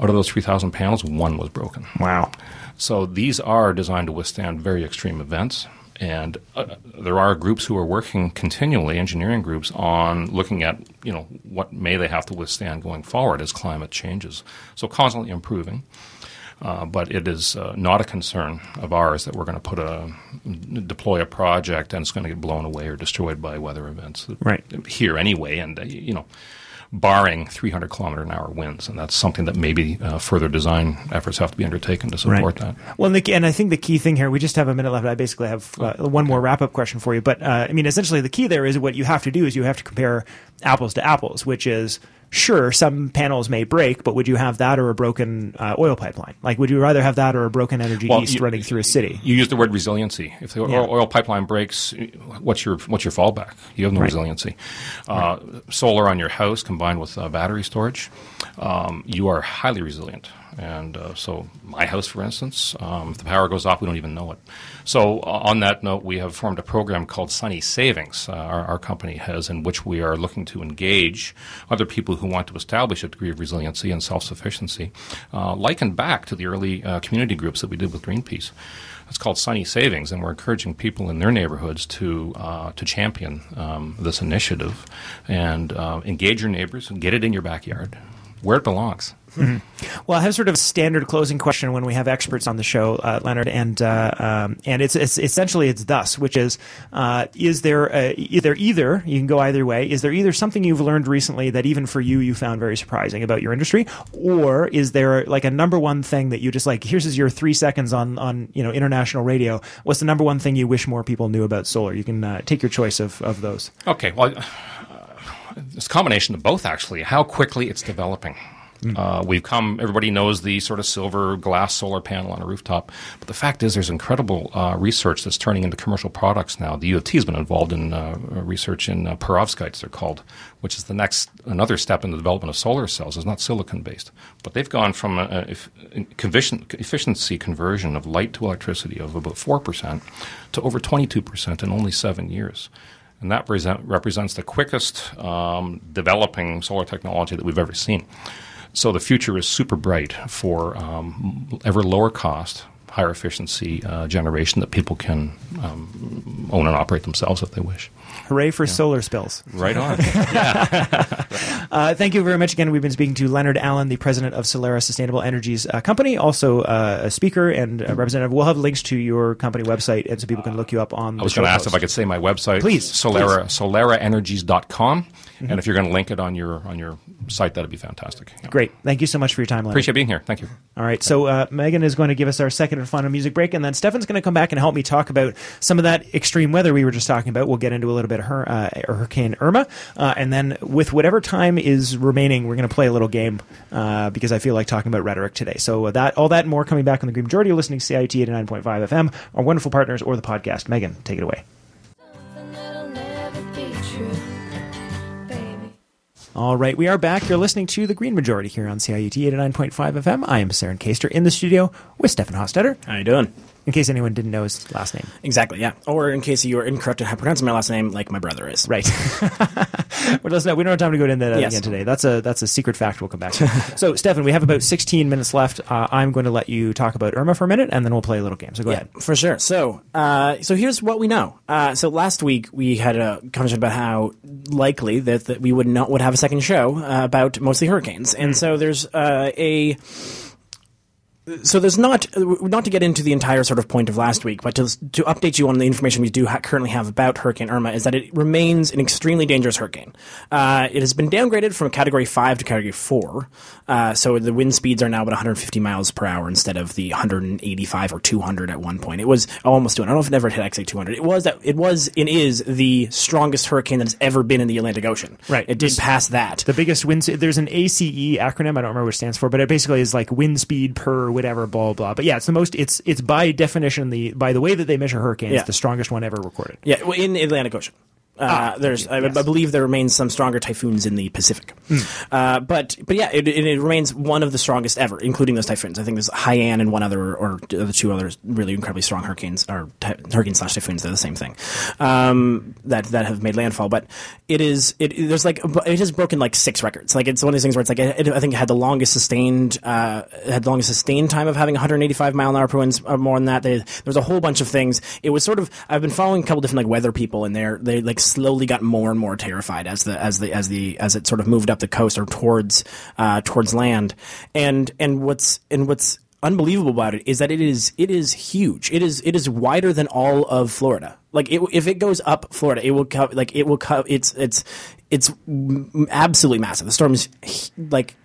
Out of those 3,000 panels, one was broken. Wow. So these are designed to withstand very extreme events. And uh, there are groups who are working continually, engineering groups, on looking at you know what may they have to withstand going forward as climate changes. So constantly improving. Uh, but it is uh, not a concern of ours that we're going to put a deploy a project and it's going to get blown away or destroyed by weather events Right. here anyway. And uh, you know, barring 300 kilometer an hour winds, and that's something that maybe uh, further design efforts have to be undertaken to support that. Well, and, the, and I think the key thing here, we just have a minute left. I basically have uh, one more wrap up question for you. But uh, I mean, essentially, the key there is what you have to do is you have to compare apples to apples, which is sure, some panels may break, but would you have that or a broken uh, oil pipeline? Like, would you rather have that or a broken energy Well, east you- running through a city? You use the word resiliency. If the Yeah. oil, pipeline breaks, what's your what's your fallback? You have no Right. resiliency. Uh, Solar on your house combined with uh, battery storage, um, you are highly resilient. And uh, so, my house, for instance, um, if the power goes off, we don't even know it. So, uh, on that note, we have formed a program called Sunny Savings. Uh, our, our company has, in which we are looking to engage other people who want to establish a degree of resiliency and self-sufficiency, uh, likened back to the early uh, community groups that we did with Greenpeace. It's called Sunny Savings, and we're encouraging people in their neighborhoods to uh, to champion um, this initiative and uh, engage your neighbors and get it in your backyard where it belongs. Well, I have sort of a standard closing question when we have experts on the show, uh, Leonard, and uh, um, and it's, it's essentially it's thus, which is uh, is there a, either either you can go either way. Is there either something you've learned recently that even for you you found very surprising about your industry, or is there like a number one thing that you just like? Here's your three seconds on on you know international radio. What's the number one thing you wish more people knew about solar? You can uh, take your choice of of those. Okay, well, uh, it's a combination of both, actually. How quickly it's developing. Uh, we've come, everybody knows the sort of silver glass solar panel on a rooftop. But the fact is, there's incredible uh, research that's turning into commercial products now. The U of T has been involved in uh, research in uh, perovskites, they're called, which is the next, another step in the development of solar cells. It's not silicon based. But they've gone from a, a conviction- efficiency conversion of light to electricity of about 4% to over 22% in only seven years. And that present, represents the quickest um, developing solar technology that we've ever seen. So the future is super bright for um, ever lower cost, higher efficiency uh, generation that people can um, own and operate themselves if they wish. Hooray for solar spills. Right on. Uh, thank you very much again. We've been speaking to Leonard Allen, the president of Solera Sustainable Energies uh, Company, also uh, a speaker and a representative. We'll have links to your company website, and so people can look you up on. I was going to ask if I could say my website. Please, Solera, soleraenergies.com. Mm-hmm. And if you're going to link it on your on your site, that'd be fantastic. Yeah. Great. Thank you so much for your time, Leonard. Appreciate being here. Thank you. All right. So uh, Megan is going to give us our second and final music break, and then Stefan's going to come back and help me talk about some of that extreme weather we were just talking about. We'll get into a little bit of her, uh, Hurricane Irma, uh, and then with whatever time is remaining, we're going to play a little game uh, because I feel like talking about rhetoric today. So that all that and more coming back on the Green Majority. You're listening to CIUT 89.5 FM, our wonderful partners, or the podcast. Megan, take it away. All right, we are back. You're listening to The Green Majority here on CIUT 89.5 FM. I am Saren Kaster in the studio with Stefan Hostetter. How you doing? In case anyone didn't know his last name. Exactly, yeah. Or in case you are incorrect in how pronouncing my last name, like my brother is. Right. well, listen, we don't have time to go into that Yes. again today. That's a that's a secret fact we'll come back to. so, Stefan, we have about 16 minutes left. Uh, I'm going to let you talk about Irma for a minute, and then we'll play a little game. So go ahead. For sure. So, uh, so here's what we know. Uh, so last week we had a conversation about how likely that, that we would not would have a second show uh, about mostly hurricanes, and so there's uh, a. So there's not not to get into the entire sort of point of last week, but to to update you on the information we do ha- currently have about Hurricane Irma is that it remains an extremely dangerous hurricane. Uh, it has been downgraded from Category Five to Category Four, uh, so the wind speeds are now about 150 miles per hour instead of the 185 or 200 at one point. It was almost 200. I don't know if it ever hit actually 200. It was that it was and is the strongest hurricane that has ever been in the Atlantic Ocean. Right. It did pass that. The biggest wind. There's an ACE acronym. I don't remember what it stands for, but it basically is like wind speed per whatever, blah blah. But yeah, it's the most. It's it's by definition the by the way that they measure hurricanes, Yeah. the strongest one ever recorded. Yeah, well, in Atlantic Ocean. Uh, there's, I, yes. I believe there remains some stronger typhoons in the Pacific, uh, but but yeah, it, it, it remains one of the strongest ever, including those typhoons. I think there's Haiyan and one other, or the two others, really incredibly strong hurricanes or ty- hurricanes slash typhoons. They're the same thing um, that that have made landfall. But it is it there's like it has broken like six records. Like it's one of these things where it's like it, I think it had the longest sustained uh, had the longest sustained time of having 185 mile an hour per winds or more than that. They, there's a whole bunch of things. It was sort of I've been following a couple different like weather people, and they're they like slowly got more and more terrified as the as the as the as it sort of moved up the coast or towards uh, towards land. And and what's and what's unbelievable about it is that it is it is huge. It is it is wider than all of Florida. Like it, if it goes up Florida, it will co- like it will co- it's it's it's absolutely massive. The storm is like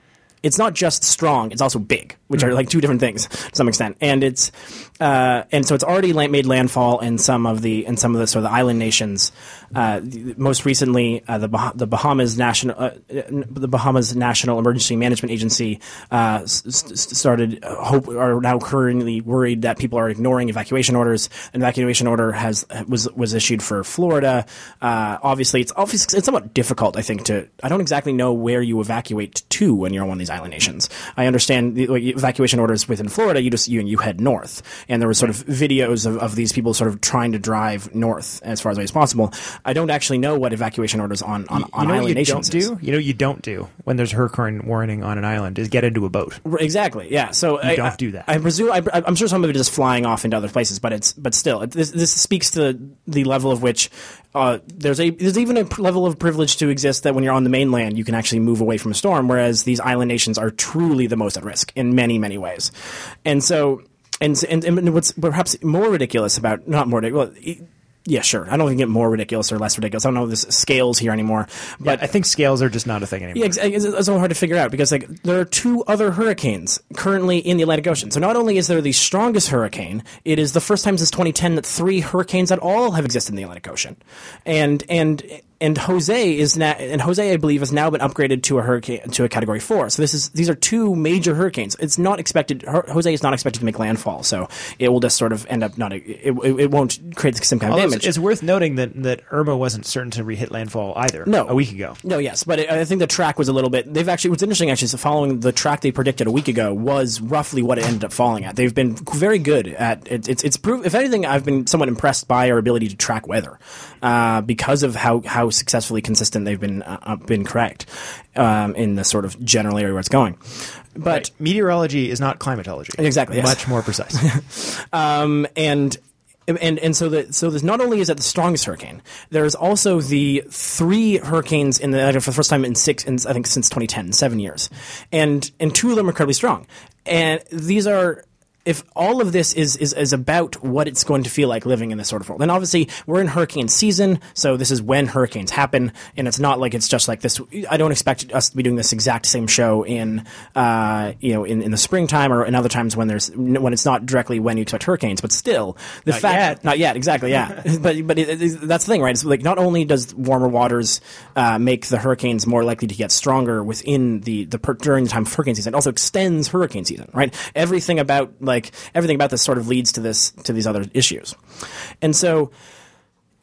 it's not just strong; it's also big, which are like two different things to some extent. And it's uh, and so it's already made landfall in some of the in some of the sort of the island nations. Uh, the- most recently, uh, the bah- the Bahamas national uh, the Bahamas National Emergency Management Agency uh, s- started uh, hope are now currently worried that people are ignoring evacuation orders. An evacuation order has was was issued for Florida. Uh, obviously, it's obviously it's somewhat difficult. I think to I don't exactly know where you evacuate to when you're on one of these island nations. I understand the like, evacuation orders within Florida. You just you and you head north, and there were sort of videos of, of these people sort of trying to drive north as far away as possible. I don't actually know what evacuation orders on on, on you know island you nations don't is. do? You know what you don't do when there's hurricane warning on an island is get into a boat. Exactly. Yeah. So I don't I- do that. I presume. I, I'm sure some of it is flying off into other places, but it's but still, it, this, this speaks to the level of which uh, there's a there's even a level of privilege to exist that when you're on the mainland, you can actually move away from a storm, whereas these island nations are truly the most at risk in many many many ways, and so. And, and, and what's perhaps more ridiculous about not more ridiculous, well, yeah, sure. I don't think it more ridiculous or less ridiculous. I don't know this scales here anymore, but I think scales are just not a thing anymore. yeah, it's, it's so hard to figure out because like there are two other hurricanes currently in the Atlantic Ocean. So not only is there the strongest hurricane, it is the first time since 2010 that three hurricanes at all have existed in the Atlantic Ocean, and and and Jose is now and Jose I believe has now been upgraded to a hurricane to a Category Four. So this is these are two major hurricanes. It's not expected. Jose is not expected to make landfall, so it will just sort of end up not. It, it, it won't create the same kind of damage. it's, it's worth noting that, that Irma wasn't certain to re-hit landfall either. No. a week ago. No, yes, but I I think the track was a little bit. They've actually. What's interesting actually is following the track they predicted a week ago was roughly what it ended up falling at. They've been very good at it, it's. It's proof. If anything, I've been somewhat impressed by our ability to track weather uh, because of how how how successfully consistent they've been uh, uh, been correct um, in the sort of general area where it's going. But Meteorology is not climatology. Exactly, yes. Much more precise. um, and and and so the so there's not only is that the strongest hurricane, there's also the three hurricanes in the for the first time in six, in, I think since 2010, seven years, and and two of them are incredibly strong, and these are if all of this is, is is about what it's going to feel like living in this sort of world, and obviously we're in hurricane season, so this is when hurricanes happen, and it's not like it's just like this. I don't expect us to be doing this exact same show in uh, you know in, in the springtime or in other times when there's when it's not directly when you expect hurricanes, but still the Not fact yet. not yet exactly yeah, but but it, it- that's the thing right? It's like not only does warmer waters uh, make the hurricanes more likely to get stronger within the the per, during the time of hurricane season, it also extends hurricane season right? Everything about like everything about this sort of leads to this to these other issues, and so.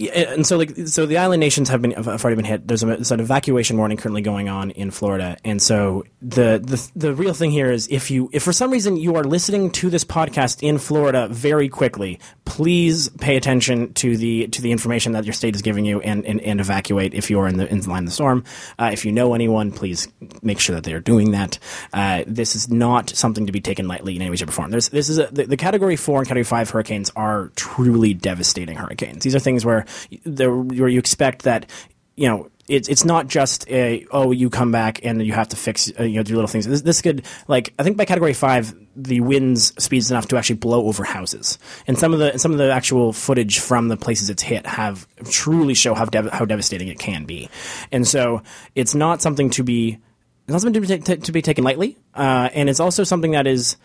And so like so the island nations have been have already been hit. There's, a, an evacuation warning currently going on in Florida, and so the, the the real thing here is if you if for some reason you are listening to this podcast in Florida very quickly, please pay attention to the to the information that your state is giving you and and, and evacuate if you are in the in the line of the storm. Uh, if you know anyone, please make sure that they are doing that. Uh, this is not something to be taken lightly in any way, shape, or form. There's this is a, the, the category four and category five hurricanes are truly devastating hurricanes. These are things where there where you expect that you know it's it's not just a oh you come back and you have to fix uh, you know do little things. This, this could like I think by category five the winds speeds enough to actually blow over houses, and some of the some of the actual footage from the places it's hit have truly show how dev- how devastating it can be, and so it's not something to be it's not something to be, ta- to be taken lightly, uh, and it's also something that is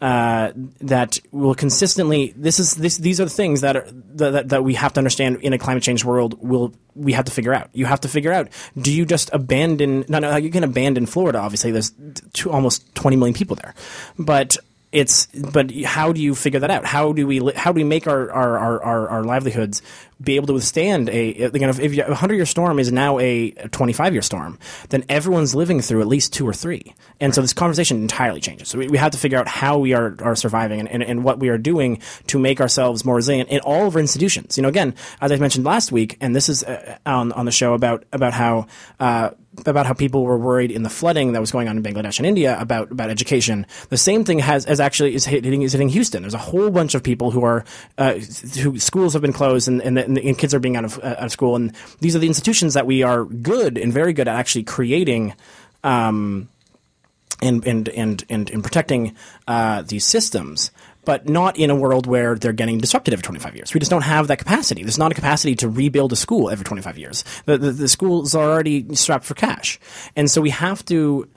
uh, that will consistently. This is this. These are the things that are that, that, we have to understand in a climate change world. Will we have to figure out? You have to figure out. Do you just abandon? No, no. You can abandon Florida. Obviously, there's two, almost 20 million people there, but it's but how do you figure that out? How do we how do we make our, our, our, our livelihoods be able to withstand a you know, if a hundred year storm is now a 25 year storm, then everyone's living through at least two or three, and so this conversation entirely changes. So we, we have to figure out how we are are surviving and, and, and what we are doing to make ourselves more resilient in all of our institutions. You know, again, as I mentioned last week, and this is uh, on on the show about about how. Uh, about how people were worried in the flooding that was going on in Bangladesh and India about about education. The same thing has as actually is hitting is hitting Houston. There's a whole bunch of people who are uh, who schools have been closed and and, and, and kids are being out of uh, out of school. And these are the institutions that we are good and very good at actually creating. Um, and and and and, and protecting uh, these systems, but not in a world where they're getting disrupted every 25 years. We just don't have that capacity. There's not a capacity to rebuild a school every 25 years. The, the, the schools are already strapped for cash, and so we have to.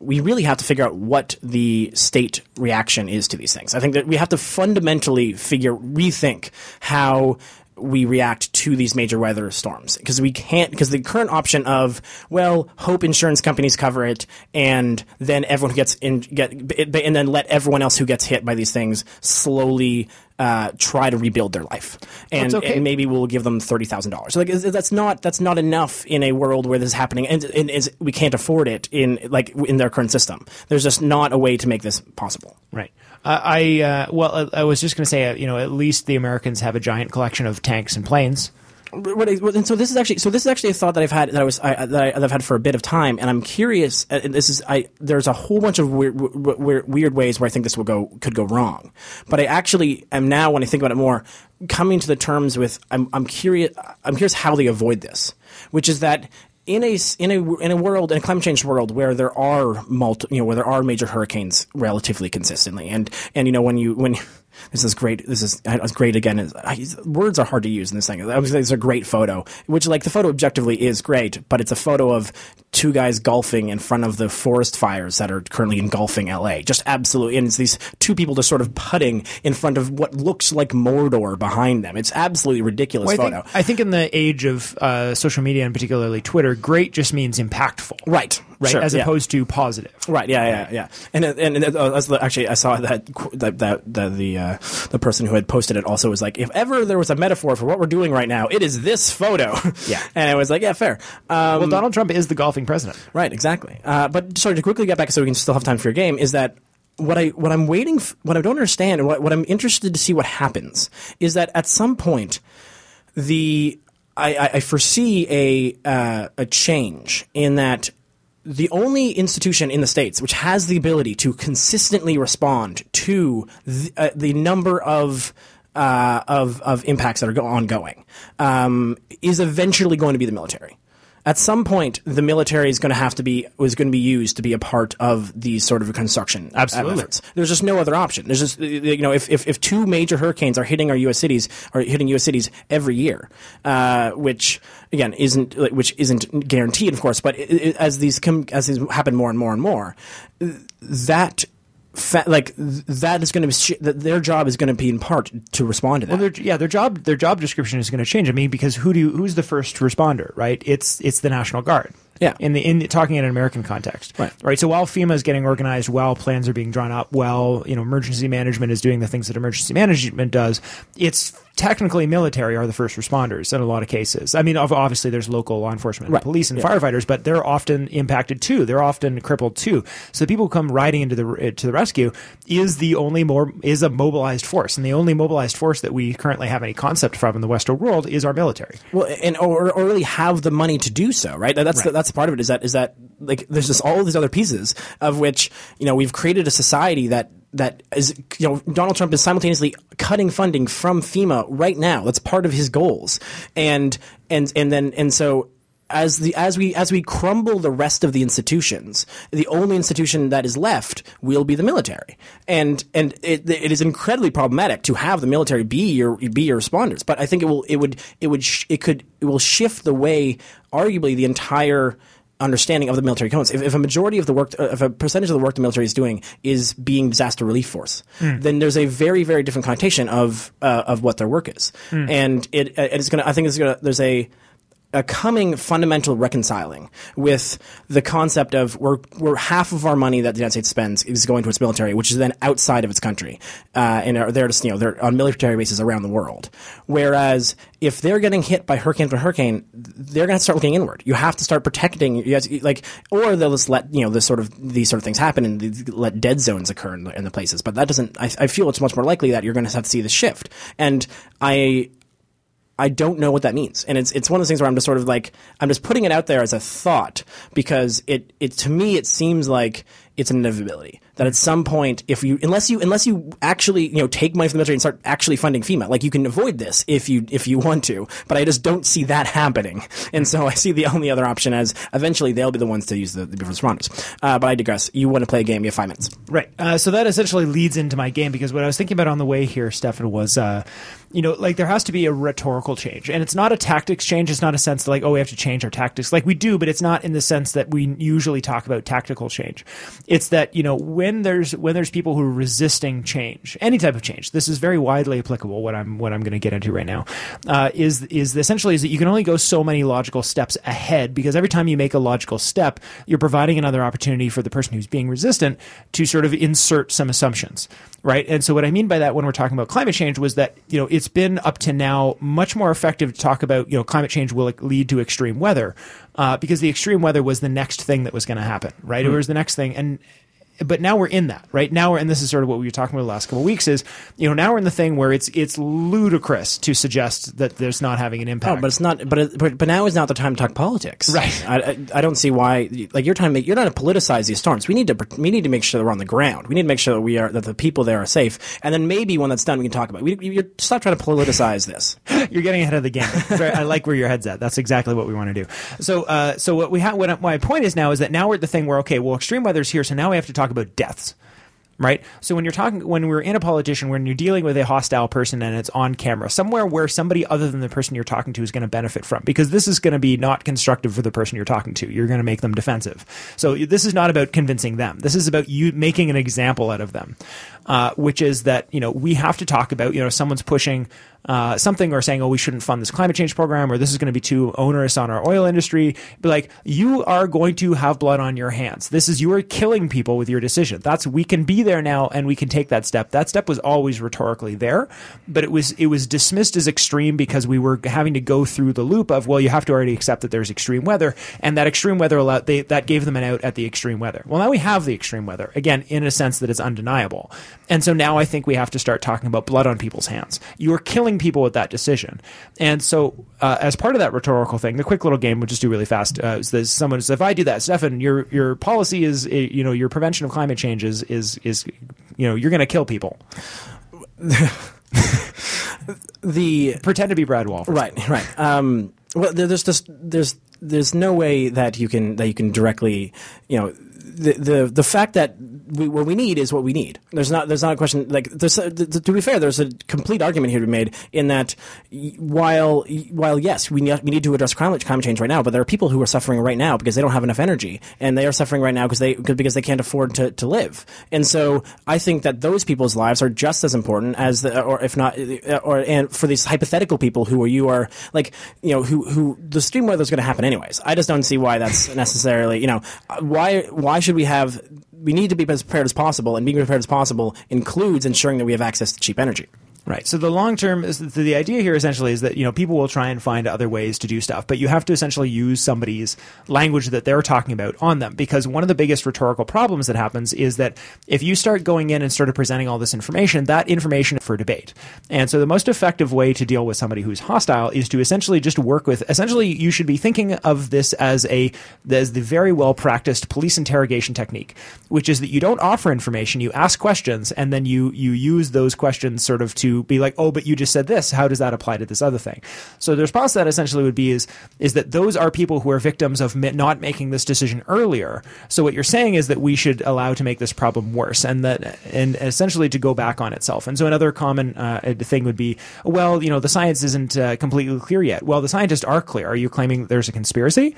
We really have to figure out what the state reaction is to these things. I think that we have to fundamentally figure, rethink how we react to these major weather storms because we can't because the current option of well hope insurance companies cover it and then everyone who gets in get and then let everyone else who gets hit by these things slowly uh, try to rebuild their life and, okay. and maybe we'll give them thirty thousand dollars. Like that's not that's not enough in a world where this is happening and, and is, we can't afford it in like in their current system. There's just not a way to make this possible. Right. I uh, well, I was just going to say, uh, you know, at least the Americans have a giant collection of tanks and planes. And so this is actually so this is actually a thought that I've had that I was I, that, I, that I've had for a bit of time, and I'm curious. uh, And this is I there's a whole bunch of weird, weird weird ways where I think this will go could go wrong, but I actually am now when I think about it more coming to the terms with I'm I'm curious I'm curious how they avoid this, which is that. In a, in a in a world in a climate change world where there are multi, you know where there are major hurricanes relatively consistently and and you know when you when this is great. This is great again. Is I, words are hard to use in this thing. I was it's a great photo, which like the photo objectively is great, but it's a photo of two guys golfing in front of the forest fires that are currently engulfing LA. Just absolutely, and it's these two people just sort of putting in front of what looks like Mordor behind them. It's absolutely ridiculous Well, I photo. think, I think in the age of uh, social media and particularly Twitter, great just means impactful, right, right, sure, as yeah. opposed to positive. Right. Yeah. Yeah. Yeah. And and, and uh, actually, I saw that that that, that the uh, the person who had posted it also was like, if ever there was a metaphor for what we're doing right now, it is this photo. Yeah. and I was like, yeah, fair. Um, Well, Donald Trump is the golfing president. Right, exactly. Uh, but sorry to quickly get back, so we can still have time for your game. Is that what I what I'm waiting, f- what I don't understand, and what, what I'm interested to see what happens is that at some point, the I, I, I foresee a uh, a change in that the only institution in the states which has the ability to consistently respond to the, uh, the number of uh, of of impacts that are go- ongoing um, is eventually going to be the military. At some point, the military is going to have to be was going to be used to be a part of these sort of construction Absolutely. efforts. There's just no other option. There's just you know if, if, if two major hurricanes are hitting our U.S. cities are hitting U.S. cities every year, uh, which again isn't which isn't guaranteed, of course, but it, it, as these come, as these happen more and more and more, that. Fa- like th- that is going to be sh- their job is going to be in part to respond to that. Well, yeah, their job their job description is going to change. I mean, because who do you, who's the first responder, right? It's it's the National Guard. Yeah. In the in talking in an American context, Right. Right. So while FEMA is getting organized, while plans are being drawn up, while you know emergency management is doing the things that emergency management does, it's technically military are the first responders in a lot of cases. I mean, obviously there's local law enforcement, and Right. police, and Yeah. firefighters, but they're often impacted too. They're often crippled too. So the people who come riding into the uh, to the rescue is the only more is a mobilized force, and the only mobilized force that we currently have any concept from in the Western world is our military. Well, and or, or really have the money to do so, right? That's The, Right. that's part of it. Is that is that like there's just all these other pieces of which you know we've created a society that that is you know Donald Trump is simultaneously cutting funding from FEMA right now. That's part of his goals, and and and then and so as the as we as we crumble the rest of the institutions, the only institution that is left will be the military, and and it, it is incredibly problematic to have the military be your be your responders. But I think it will it would it would sh- it could it will shift the way arguably the entire understanding of the military components. If, if a majority of the work, if a percentage of the work the military is doing is being disaster relief force, then there's a very, very different connotation of uh, of what their work is, and it it's going to. I think it's going to. There's a a coming fundamental reconciling with the concept of we're, we're half of our money that the United States spends is going to its military, which is then outside of its country, uh, and are there to you know they're on military bases around the world. Whereas if they're getting hit by hurricane after hurricane, they're going to start looking inward. You have to start protecting. You guys, like, or they'll just let you know this sort of these sort of things happen and let dead zones occur in the, in the places. But that doesn't. I, I feel it's much more likely that you're going to have to see the shift. And I I don't know what that means. And it's it's one of those things where I'm just sort of like I'm just putting it out there as a thought because it it to me it seems like it's an inevitability that at some point if you unless you unless you actually you know take money from the military and start actually funding FEMA like you can avoid this if you if you want to but I just don't see that happening and so I see the only other option as eventually they'll be the ones to use the, the responders uh, but I digress you want to play a game you have five minutes Right. Uh, so that essentially leads into my game because what I was thinking about on the way here, Stefan, was, uh, you know, like there has to be a rhetorical change. And it's not a tactics change. It's not a sense that, like, oh, we have to change our tactics. Like we do, but it's not in the sense that we usually talk about tactical change. It's that, you know, there's, when there's people who are resisting change, any type of change, this is very widely applicable, what I'm, what I'm going to get into right now, uh, is, is essentially is that you can only go so many logical steps ahead because every time you make a logical step, you're providing another opportunity for the person who's being resistant to sort of insert some assumptions, right? And so what I mean by that when we're talking about climate change was that, you know, it's been up to now much more effective to talk about, you know, climate change will lead to extreme weather, uh, because the extreme weather was the next thing that was going to happen, right? It was the next thing. And, but now we're in that, right? Now we're, and this is sort of what we were talking about the last couple of weeks is, you know, now we're in the thing where it's, it's ludicrous to suggest that there's not having an impact. Oh, but it's not. But, it, but but now is not the time to talk politics. Right. I, I, I don't see why. Like you're trying to make, you're not to politicize these storms. We need to we need to make sure that we're on the ground. We need to make sure that we are that the people there are safe. And then maybe when that's done, we can talk about. It. We you stop trying to politicize this. You're getting ahead of the game. I like where your head's at. That's exactly what we want to do. So, uh, so what we have, what my point is now is that now we're at the thing where okay, well, extreme weather's here, so now we have to talk about deaths. Right. So when you're talking, when we're in a politician, when you're dealing with a hostile person and it's on camera, somewhere where somebody other than the person you're talking to is going to benefit from, because this is going to be not constructive for the person you're talking to. You're going to make them defensive. So this is not about convincing them. This is about you making an example out of them, uh, which is that you know we have to talk about you know someone's pushing uh, something or saying, oh, we shouldn't fund this climate change program or this is going to be too onerous on our oil industry. Be like, you are going to have blood on your hands. This is, you are killing people with your decision. That's, we can be there now and we can take that step. That step was always rhetorically there, but it was, it was dismissed as extreme because we were having to go through the loop of, well, you have to already accept that there's extreme weather and that extreme weather allowed, they, that gave them an out at the extreme weather. Well, now we have the extreme weather again, in a sense that it's undeniable. And so now I think we have to start talking about blood on people's hands. You are killing people with that decision. And so, uh, as part of that rhetorical thing, the quick little game we'll just do really fast. Uh, is this, someone says, if I do that, Stefan, your your policy is, uh, you know, your prevention of climate change is is, is you know, you're going to kill people. the Pretend to be Brad Wall. Right, right. Um, well, there's just there's there's no way that you can that you can directly, you know, the the the fact that we, what we need is what we need. There's not there's not a question like there's uh, th- to be fair. There's a complete argument here to be made in that while while yes we need, we need to address climate climate change right now, but there are people who are suffering right now because they don't have enough energy, and they are suffering right now because they because they can't afford to, to live. And so I think that those people's lives are just as important as the or if not uh, or and for these hypothetical people who are you are like you know who who the stream weather is going to happen anyways. I just don't see why that's necessarily you know why why should we have we need to be as prepared as possible, and being prepared as possible includes ensuring that we have access to cheap energy. Right. So the long term is the idea here essentially is that you know people will try and find other ways to do stuff, but you have to essentially use somebody's language that they're talking about on them because one of the biggest rhetorical problems that happens is that if you start going in and started presenting all this information, that information for debate. And so the most effective way to deal with somebody who's hostile is to essentially just work with essentially you should be thinking of this as a as the very well practiced police interrogation technique, which is that you don't offer information, you ask questions and then you you use those questions sort of to be like, oh, but you just said this. How does that apply to this other thing? So the response to that essentially would be is is that those are people who are victims of not making this decision earlier. So what you're saying is that we should allow to make this problem worse, and that and essentially to go back on itself. And so another common uh, thing would be, well, you know, the science isn't uh, completely clear yet. Well, the scientists are clear. Are you claiming there's a conspiracy?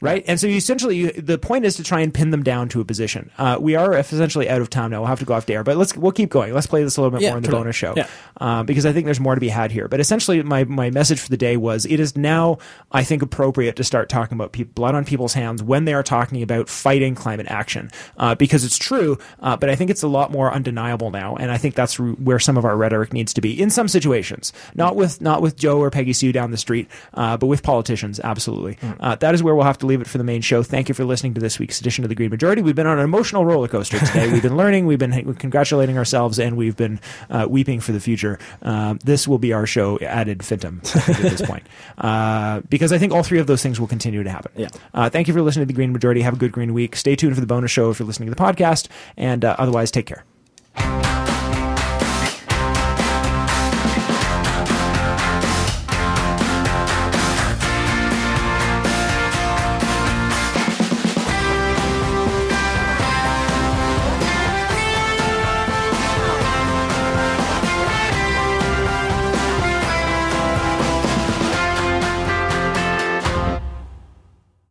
Right? And so you essentially, you, the point is to try and pin them down to a position. Uh, we are essentially out of time now. We'll have to go off the air, but let's we'll keep going. Let's play this a little bit Yeah, more in the totally. bonus show Yeah. uh, because I think there's more to be had here. But essentially, my my message for the day was it is now I think appropriate to start talking about pe- blood on people's hands when they are talking about fighting climate action uh, because it's true. Uh, but I think it's a lot more undeniable now, and I think that's r- where some of our rhetoric needs to be in some situations, not with not with Joe or Peggy Sue down the street, uh, but with politicians. Absolutely, uh, that is where we'll have to leave it for the main show. Thank you for listening to this week's edition of the Green Majority. We've been on an emotional roller coaster today. we've been learning, we've been congratulating ourselves, and we've been uh, weeping for the future. Um, this will be our show ad infinitum at this point, uh, because I think all three of those things will continue to happen. Yeah. Uh, thank you for listening to the Green Majority. Have a good Green week. Stay tuned for the bonus show if you're listening to the podcast, and uh, otherwise, take care.